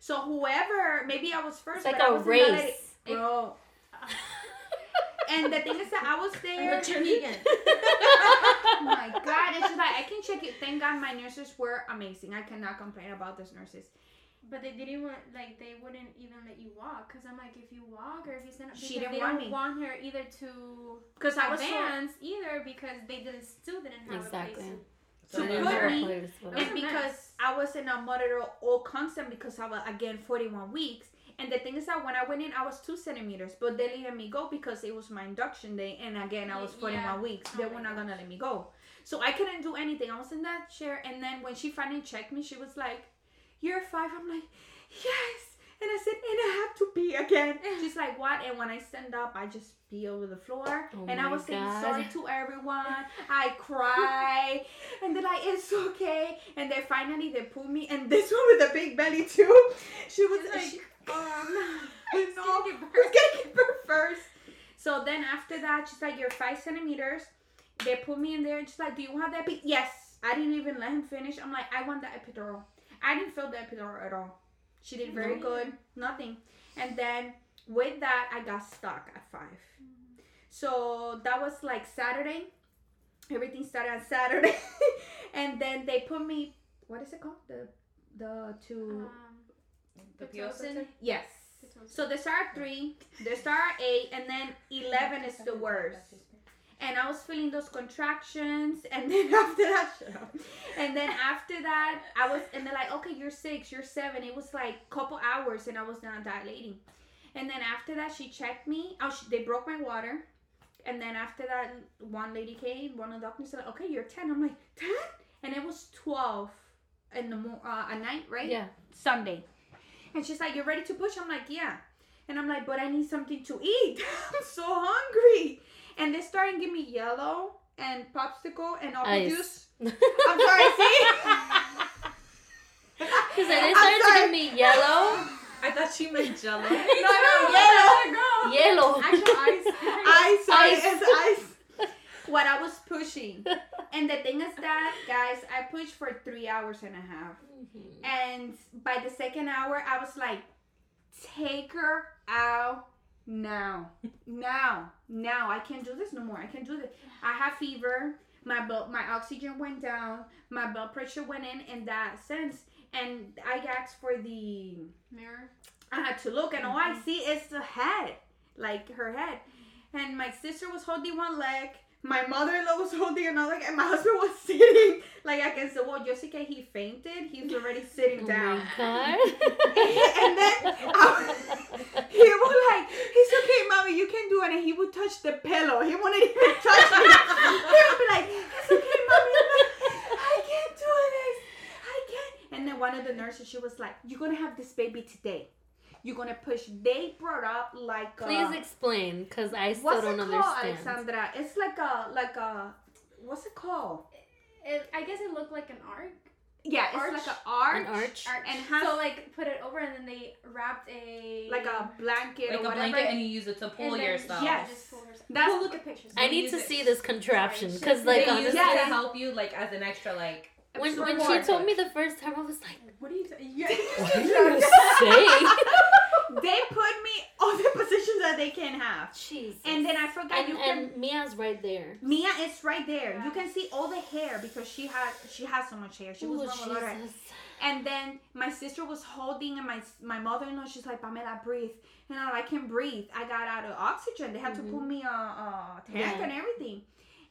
So whoever, maybe I was first, It's like but I a was in the race. bro. and the thing is that I was there. vegan. oh my god! And she's like, "I can check it." Thank God, my nurses were amazing. I cannot complain about those nurses. But they didn't want, like, they wouldn't even let you walk. Because I'm like, if you walk or if you stand up, She because didn't they want don't me. want her either to Because I was so advance either because they didn't still didn't have Exactly. a place. To So put me- players, well. It It's because. I was in a monitor all constant because I was again 41 weeks And the thing is that when I went in, I was two centimeters, but they let me go because it was my induction day, and again, I was 41 yeah. weeks. Oh they were not gonna let me go, so I couldn't do anything. I was in that chair, and then when she finally checked me, she was like, "You're five. I'm like, "Yes." And I said, "And I have to pee again." She's like, "What?" And when I stand up, I just pee over the floor, Oh and I was saying sorry to everyone. I cry, and they're like, "It's okay." And then finally they pull me, and this one with the big belly too. She was It's like, she, um, It's no, gonna give who's gonna give birth first? So then after that, she's like, "You're five centimeters." They put me in there, and she's like, "Do you want that epi?" Yes. I didn't even let him finish. I'm like, "I want the epidural." I didn't feel the epidural at all. She did very No. good. Nothing. And then with that, I got stuck at five. So that was like Saturday. Everything started on Saturday, and then they put me. What is it called? The the two. Um, The Pitocin? Pitocin? yes. Pitocin. So they start at three. They start at eight, and then eleven is the worst. And I was feeling those contractions, and then after that, shut up. And then after that, I was, and they're like, okay, you're six, you're seven. It was like a couple hours, and I was not dilating. And then after that, she checked me. Oh, she, they broke my water. And then after that, one lady came, one of the doctors said, okay, you're 10. I'm like, 10? And it was 12 in the mo- uh, at night, right? Yeah. Sunday. And she's like, You're ready to push? I'm like, Yeah. And I'm like, But I need something to eat. I'm so hungry. And they started giving me yellow and popsicle and apple Ice. juice. I'm sorry, see? Because they I'm started to sorry. give me yellow, I thought she meant jello. No, no, yellow. yellow. Actual ice. Ice, sorry, Ice. it's ice. What I was pushing. And the thing is that, guys, I pushed for three hours and a half. Mhm. And by the second hour, I was like, take her out now. Now. Now. I can't do this no more. I can't do this. I have fever. My blood, my oxygen went down. My blood pressure went in in that sense. And I asked for the Mirror. I had to look and all I mm-hmm. see is the head. Like her head. And my sister was holding one leg. My mother-in-law was holding another and my husband was sitting like against the wall. Case he fainted, he's already sitting Oh down. my god. and then I, he was like, "It's okay, mommy, you can do it." And he would touch the pillow. He wouldn't even touch me. he would be like, "It's okay, mommy." Like, "I can't do this. I can't." And then one of the nurses, she was like, "You're gonna have this baby today. You're gonna push." They brought up like a, Please explain, because I still what's don't it called, understand. Alexandra? It's like a like a what's it called? It, I guess it looked like an arc. Yeah, it's Arch? like an arch, An arch? arch. and has so like put it over and then they wrapped a like a blanket like or a whatever. blanket and you use it to pull and then yourself. Yes. just pulled herself. That's- we'll look at pictures. I need to it- see this contraption, because like they use honestly, it Yeah. to help you like as an extra like when when she told me the first time, I was like, What are you? T- yeah. what are you saying? they put me all the positions that they can have. Jesus. And then I forgot and, you can and Mia's right there. Mia is right there. Yeah. You can see all the hair because she had she has so much hair. She was Ooh, a lot of hair. And then my sister was holding and my my mother in law, she's like, Pamela, breathe. And I'm like, I can breathe. I got out of oxygen. They had Mhm. to put me a, a tank Yeah. and everything.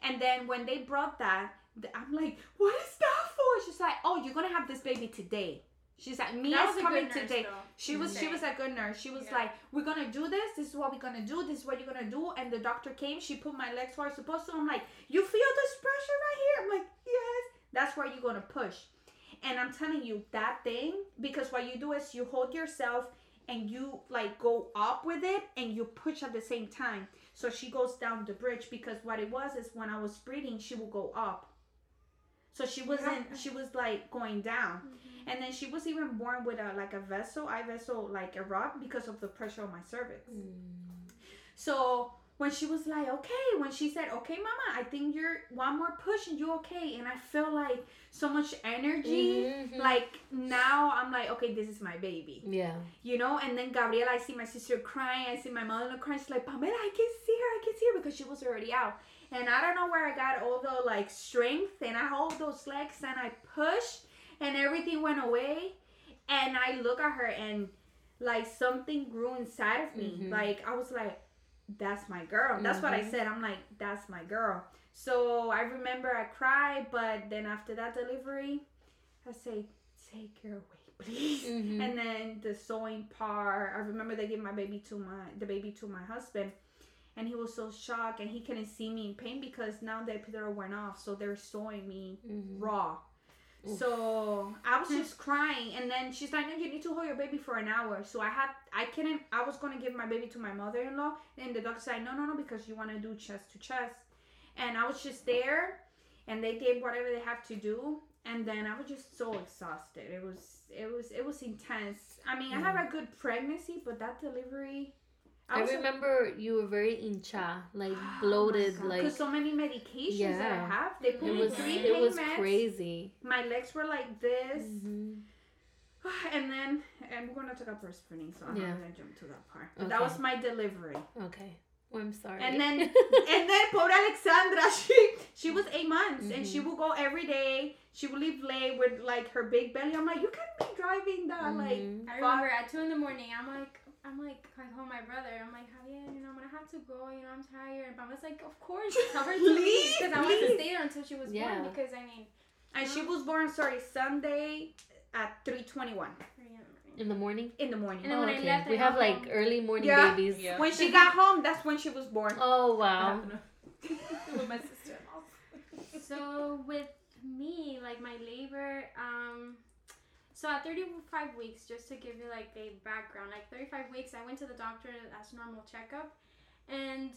And then when they brought that, I'm like, what is that for? She's like, oh, you're gonna have this baby today. She's like, that Mia's coming good nurse, today. though. She was she mm-hmm. was a good nurse. She was Yeah. like, We're gonna do this, this is what we're gonna do, this is what you're gonna do. And the doctor came, she put my legs where I supposed to. I'm like, You feel this pressure right here? I'm like, Yes. That's where you're gonna push. And I'm telling you, that thing, because what you do is you hold yourself and you like go up with it and you push at the same time. So she goes down the bridge because what it was is when I was breathing, she would go up. So she wasn't she was like going down. Mm-hmm. And then she was even born with a like a vessel, eye vessel, like a rod because of the pressure on my cervix. So when she was like, okay, when she said, okay, mama, I think you're one more push and you're okay. And I feel like so much energy. Mhm. Like now I'm like, okay, this is my baby. yeah. You know? And then Gabriela, I see my sister crying. I see my mother crying. She's like, Pamela, I can see her. I can see her because she was already out. And I don't know where I got all the like strength. And I hold those legs and I push and everything went away. And I look at her and like something grew inside of me. Mhm. Like I was like, that's my girl. That's what I Mhm. said. I'm like, that's my girl. So I remember I cried, but then after that delivery, I say, take her away, please. Mhm. And then the sewing part. I remember they gave my baby to my the baby to my husband, and he was so shocked, and he couldn't see me in pain because now the epidural went off, so they're sewing me Mhm. raw. Oof. So I was hmm. just crying, and then she's like, "No, you need to hold your baby for an hour." So I had, I couldn't. I was gonna give my baby to my mother-in-law, and the doctor said, "No, no, no, because you want to do chest to chest." And I was just there, and they did whatever they have to do, and then I was just so exhausted. It was, it was, it was intense. I mean, I had mm. a good pregnancy, but that delivery, I was remember you were very incha, like bloated, like because so many medications that I have, they put it me was. three It was meds. crazy. My legs were like this. Mhm. And then, and we're gonna talk about breastfeeding, so I'm Yeah. not gonna jump to that part. But That was my delivery. Okay. Well, I'm sorry. And then, and then, poor Alexandra, she she was eight months, and she Mhm. would go every day. She would leave late with like her big belly. I'm like, you can't be driving that, like. Mhm. I remember at two in the morning, I'm like, I'm like, I call my brother. I'm like, Javier, you know, I'm gonna have to go. You know, I'm tired. And Mama's like, of course, tell her to leave Leave, because I wanted to stay there until she was Yeah. born. Because I mean, And she was born, sorry, Sunday at 3:21 three in the morning. in the morning. in the morning. And then Oh, when I okay. left, we got have like home. early morning Yeah. babies. Yeah. When she got home, that's when she was born. Oh wow. With my sister-in-law. so with me, like my labor, um, so at 35 weeks, just to give you like a background, like 35 weeks, I went to the doctor as normal checkup, and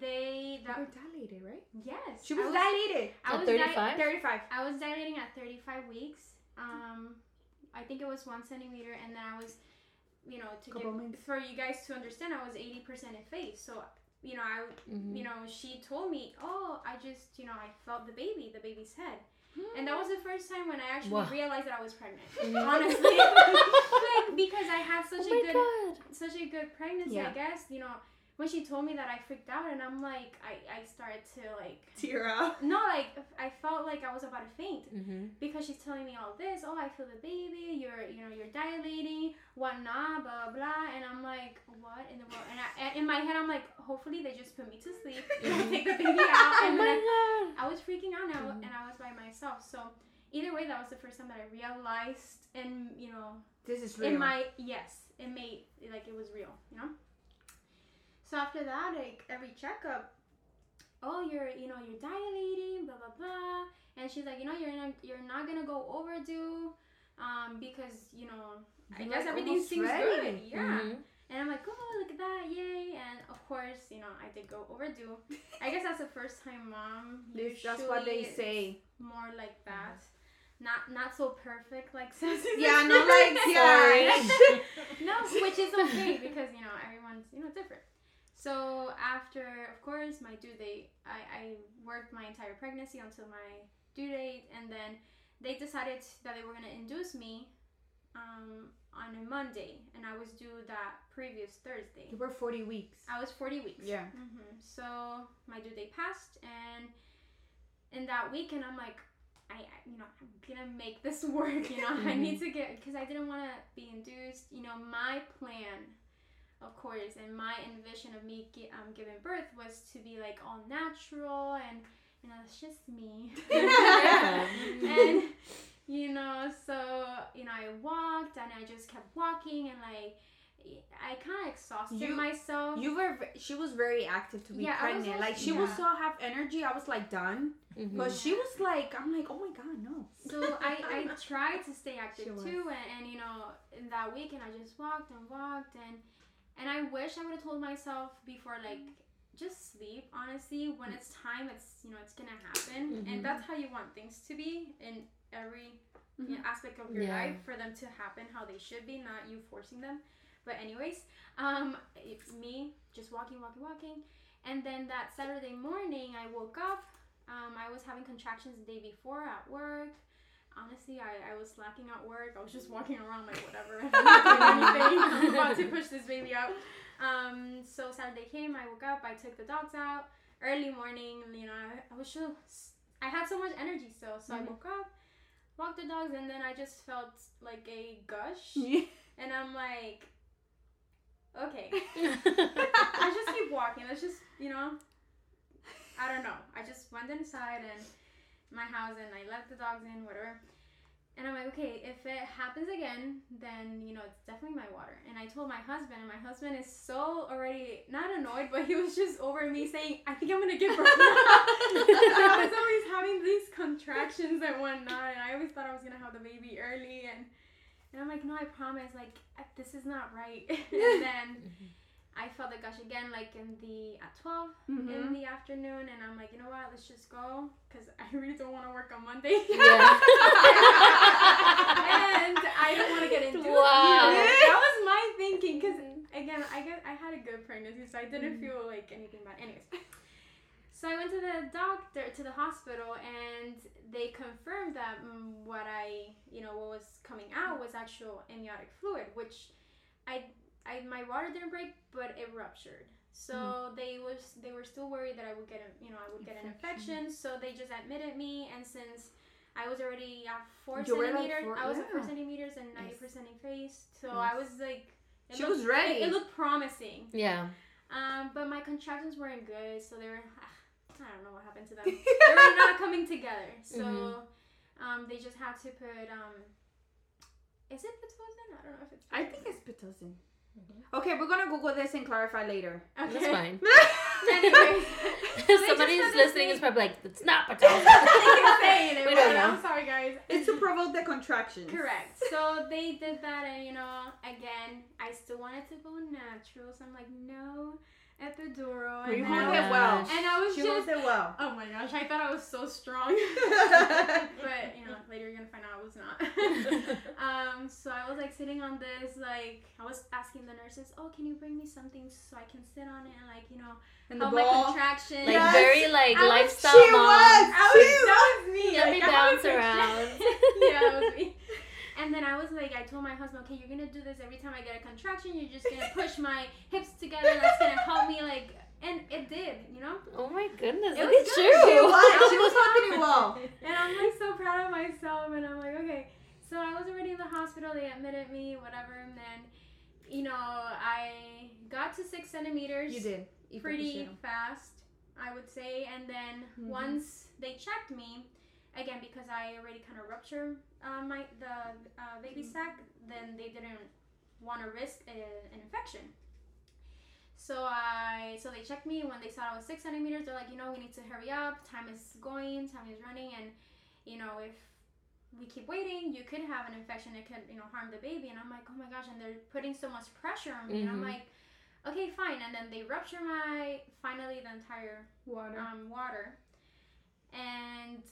they You that were dilated, right? yes, She I was, dilated. I At was di- 35? 35. I was dilating at 35 weeks. Um, I think it was one centimeter, and then I was, you know, to give, for you guys to understand, I was 80% effaced. So, you know, I, Mhm. you know, she told me, oh, I just, you know, I felt the baby, the baby's head, and that was the first time when I actually Wow. realized that I was pregnant. Honestly, like because I had such oh a good god. such a good pregnancy, Yeah. I guess. You know, when she told me that, I freaked out, and I'm like, I, I started to like, Tear up. no, like I felt like I was about to faint Mhm. because she's telling me all this. Oh, I feel the baby. You're, you know, you're dilating, whatnot, blah blah blah. And I'm like, what in the world? And, I, and in my head, I'm like, hopefully they just put me to sleep. Mhm. take the baby out. Oh And my then god. I, I was freaking out now, Mhm. and I was by myself. So either way, that was the first time that I realized, and you know, This is real. in my yes, it made like it was real, you know. So after that, like every checkup, oh, you're you know you're dilating, blah blah blah, and she's like, you know, you're not you're not gonna go overdue, um, because you know, I You're, guess like, everything seems ready. good, yeah. Mhm. And I'm like, oh, look at that, yay! And of course, you know, I did go overdue. I guess that's the first time mom. That's what they say. More like that. Not not so perfect like. Yeah, no, like, yeah. no, which is okay because you know everyone's you know different. So after, of course, my due date, I, I worked my entire pregnancy until my due date, and then they decided that they were gonna induce me um, on a Monday, and I was due that previous Thursday. You were 40 weeks. I was 40 weeks. Yeah. hmm So my due date passed, and in that weekend, I'm like, I, I you know, I'm gonna make this work. You know, I Mhm. need to get because I didn't want to be induced. You know, my plan, of course, and my envision of me gi- um, giving birth was to be like all natural and you know, it's just me. And you know, so you know, I walked and I just kept walking and like. I kind of exhausted You- myself. You were. She was very active to be Yeah, pregnant. also- like she would yeah. still have energy. I was like done, Mhm. but she was like, I'm like, oh my god, no. So I, I tried to stay active was. too, and, and you know, in that weekend I just walked and walked, and and I wish I would have told myself before, like, just sleep. Honestly, when it's time, it's you know, it's gonna happen, Mhm. and that's how you want things to be in every you know, aspect of your Yeah. life for them to happen how they should be, not you forcing them. But anyways, um, it's me just walking, walking, walking, and then that Saturday morning I woke up. Um, I was having contractions the day before at work. Honestly, I, I was slacking at work. I was just walking around like whatever. I'm anything. I'm about to push this baby out. Um, so Saturday came. I woke up. I took the dogs out early morning. You know, I, I was so I had so much energy still. So I Mhm. woke up, walked the dogs, and then I just felt like a gush, Yeah. and I'm like, okay. I just keep walking. Let's just, you know, I don't know. I just went inside and my house and I let the dogs in, whatever. And I'm like, okay, if it happens again, then you know it's definitely my water. And I told my husband, and my husband is so already not annoyed, but he was just over me saying, I think I'm gonna give birth. I was always having these contractions and whatnot, and I always thought I was gonna have the baby early, and and I'm like, no, I promise, like this is not right. and then mm-hmm. I felt the gush again, like in the at 12 Mhm. in the afternoon, and I'm like, you know what, let's just go, cause I really don't want to work on Monday. Yeah. and I don't want to get into Wow. it. That was my thinking, cause again, I get I had a good pregnancy, so I didn't feel like anything bad. Anyways. So I went to the doctor, to the hospital, and they confirmed that mm, what I, you know, what was coming out was actual amniotic fluid, which I, I, my water didn't break, but it ruptured. So they was they were still worried that I would get a, you know, I would get an infection. So they just admitted me, and since I was already at four You were like centimeters, four- I was at four centimeters and ninety percent effaced. So Yes. I was like, it She looked- was ready. It, it looked promising. Yeah. Um, but my contractions weren't good, so they were. I don't know what happened to them. they were not coming together, so Mhm. um, they just had to put um. Is it pitocin? I don't know if it's. I think it's pitocin. Mm-hmm. Okay, we're gonna Google this and clarify later. Okay. That's fine. Anyways, Somebody who's listening is probably like, it's not they Patella. saying it. We don't know. I'm sorry, guys. It's to provoke the contractions. Correct. So they did that, and you know, again, I still wanted to go natural, so I'm like, no, epidural. Well, you and, hold it well. and I was She just. holds it well. Oh my gosh, I thought I was so strong. but you know, later you're gonna find out I was not. um, so I was like sitting on this, like I was asking the nurses, "Oh, can you bring me something so I can sit on it and like you know And the help my ball. contractions?" Like Yes. very like I was- lifestyle she mom. was. I was, that was me. Let like, me bounce around. yeah, that was me. And then I was like, I told my husband, okay, you're gonna do this every time I get a contraction. You're just gonna push my hips together. That's gonna help me, like, and it did, you know. Oh my goodness, It look was at good. you. She was. She was holding it well. And I'm like so proud of myself, and I'm like, okay. So I was already in the hospital. They admitted me, whatever, and then, you know, I got to six centimeters. You did. You pretty fast, I would say. And then Mhm. once they checked me, again because I already kind of ruptured uh, my the uh, baby sac, then they didn't want to risk a, an infection. So I so they checked me when they saw I was six centimeters. They're like, you know, we need to hurry up. Time is going. Time is running, and you know if we keep waiting, you could have an infection. It could you know harm the baby. And I'm like, oh my gosh! And they're putting so much pressure on me. And I'm Mhm. like, okay, fine. And then they rupture my finally the entire Water. um, water, and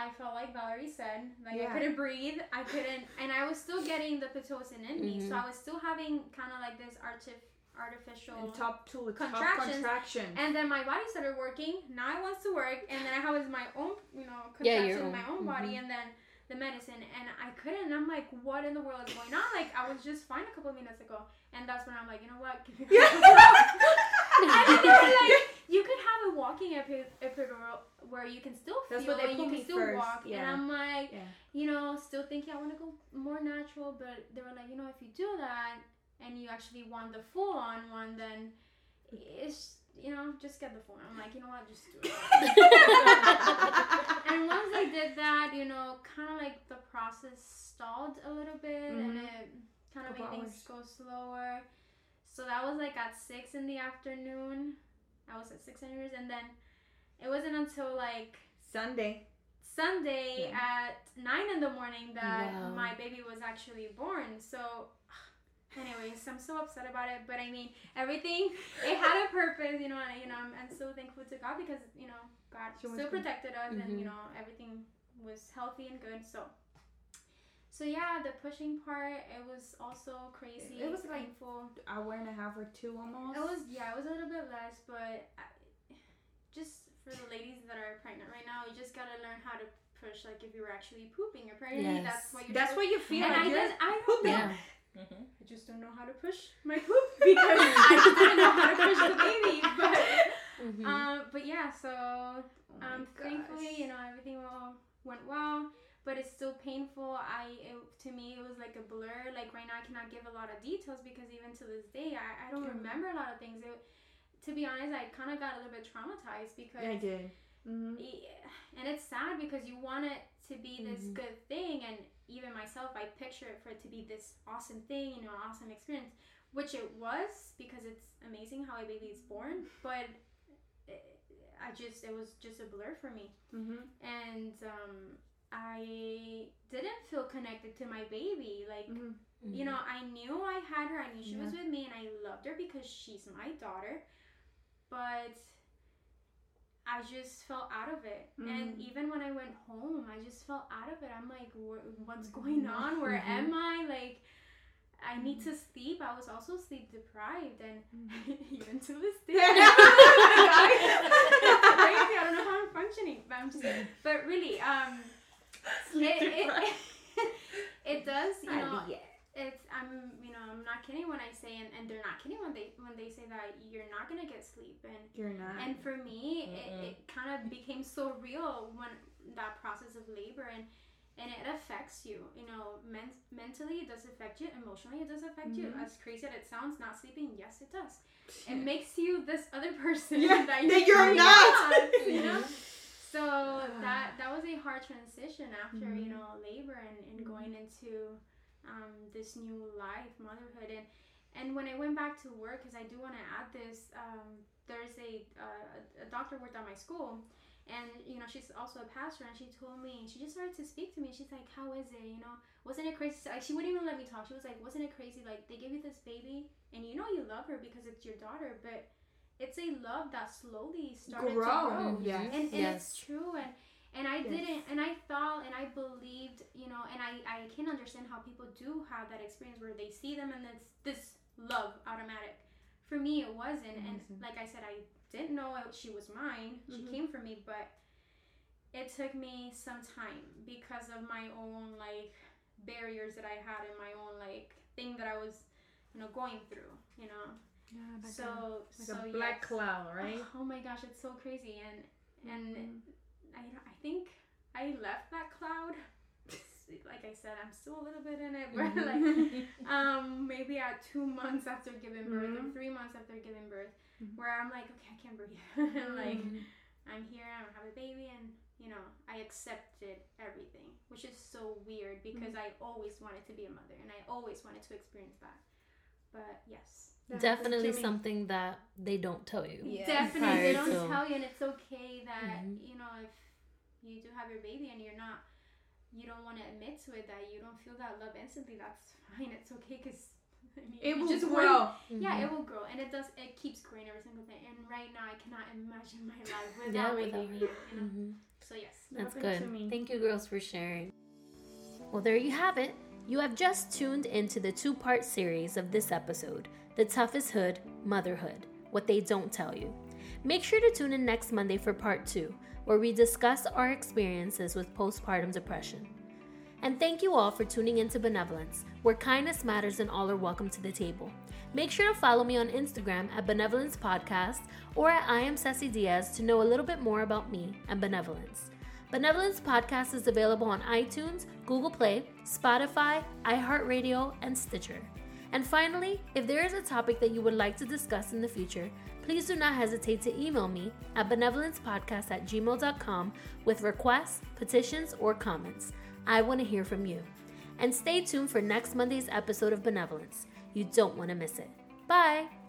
I felt like Valerie said, like Yeah. I couldn't breathe, I couldn't, and I was still getting the pitocin in me, so Mhm. I was still having kind of like this artif- artificial. and top two Contractions. contraction. and then my body started working. Now it wants to work, and then I have my own, you know, Yeah, contraction your in my own, own body, and then the medicine, and I couldn't. And I'm like, what in the world is going on? Like I was just fine a couple of minutes ago, and that's when I'm like, you know what? and then they were like, you could have a walking epi- epidural where you can still That's feel and you can still first, walk. And. I'm like, Yeah. you know, still thinking I want to go more natural, but they were like, you know, if you do that and you actually want the full on one, then it's you know just get the full. on. I'm like, you know what, just do it. and once I did that, you know, kind of like the process stalled a little bit, and Mhm. it kind of made things go slower. So that was like at six in the afternoon. I was at six hours, and then it wasn't until like Sunday. Sunday Yeah. at nine in the morning that Wow. my baby was actually born. So, anyways, I'm so upset about it. But I mean, everything it had a purpose, you know. And you know, I'm, I'm so thankful to God because you know God She still protected us, and Mhm. you know everything was healthy and good. So. So yeah, the pushing part it was also crazy. It was like- painful. Hour and a half or two almost. It was yeah, it was a little bit less, but I, just for the ladies that are pregnant right now, you just gotta learn how to push. Like if you were actually pooping or pregnant, Yes. that's what you're. That's what you feel. And like I you're just I don't pooping. know. Yeah. I just don't know how to push my poop because I just didn't know how to push the baby. But Mhm. um, but yeah, so Oh um, thankfully, you know, everything well, went well, but it's still painful. I, it, to me, it was like a blur. Like right now, I cannot give a lot of details because even to this day, I, I don't remember a lot of things. It, to be honest, I kind of got a little bit traumatized because, Yeah, I did. Mm-hmm. Yeah, and it's sad because you want it to be this Mhm. good thing, and even myself, I picture it for it to be this awesome thing, you know, awesome experience, which it was because it's amazing how a baby is born, but it, I just it was just a blur for me, Mm-hmm. and um, I didn't feel connected to my baby. Like Mm-hmm. you know, I knew I had her, I knew she was with me, and I loved her because she's my daughter, but. I just felt out of it, and Mhm. even when I went home, I just felt out of it. I'm like, "What's going on? Where Mhm. am I?" Like, I need to sleep. I was also sleep deprived, and even to this day, it's crazy. I don't know how I'm functioning, but I'm just. But really, um, it, it, it does. You know, it's. I'm. You know, I'm not kidding when I say, and, and they're not kidding when they when they say that you're not gonna get sleep, and You're not. and for me, Mm-mm. it, it kind of became so real when that process of labor and and it affects you. You know, men- mentally it does affect you. Emotionally it does affect you. Mhm. As crazy as it sounds, not sleeping, yes, it does. It makes you this other person Yeah, that, that you're not. You know. So that that was a hard transition after you Mhm. know labor and, and going into um, this new life, motherhood, and and when I went back to work, because I do want to add this, um, there's a, uh, a doctor worked at my school, and you know she's also a pastor, and she told me she just started to speak to me. She's like, "How is it? You know, wasn't it crazy?" Like she wouldn't even let me talk. She was like, "Wasn't it crazy? Like they gave you this baby, and you know you love her because it's your daughter, but it's a love that slowly started to Grow. grow." Mhm. Yes. and, and Yes. it's true and and i Yes. didn't and i thought and i believed you know and i i can understand how people do have that experience where they see them and it's this love automatic for me it wasn't and Amazing. like i said i didn't know it- she was mine she Mhm. came for me but it took me some time because of my own like barriers that i had in my own like thing that i was you know going through you know Yeah, like so a, like so a black yes. cloud, right? Oh my gosh, it's so crazy, and and Mhm. I I think I left that cloud. Like I said, I'm still a little bit in it, but like um maybe at two months after giving birth or Mhm. three months after giving birth, Mhm. where I'm like, okay, I can't breathe. like Mhm. I'm here, I'm gonna have a baby, and you know I accepted everything, which is so weird because I always wanted to be a mother and I always wanted to experience that. But yes. That's Definitely Jimmy. something that they don't tell you. Yeah. Definitely, they don't to- tell you, and it's okay that Mhm. you know if you do have your baby and you're not, you don't want to admit to it that you don't feel that love instantly. That's fine. It's okay because I mean, It will just grow. wait. Yeah, it will grow, and it does. It keeps growing every single day. And right now, I cannot imagine my life Yeah, without my without baby. You know? Mhm. So yes. That's happened to good. me. Thank you, girls, for sharing. Well, there you have it. You have just tuned into the two part series of this episode The Toughest Hood Motherhood What They Don't Tell You. Make sure to tune in next Monday for part two, where we discuss our experiences with postpartum depression. And thank you all for tuning into Benevolence, where kindness matters and all are welcome to the table. Make sure to follow me on Instagram at Benevolence Podcast or at I am Ceci Diaz to know a little bit more about me and benevolence. Benevolence Podcast is available on iTunes, Google Play, Spotify, iHeartRadio, and Stitcher. And finally, if there is a topic that you would like to discuss in the future, please do not hesitate to email me at benevolencepodcast at gmail.com with requests, petitions, or comments. I want to hear from you. And stay tuned for next Monday's episode of Benevolence. You don't want to miss it. Bye!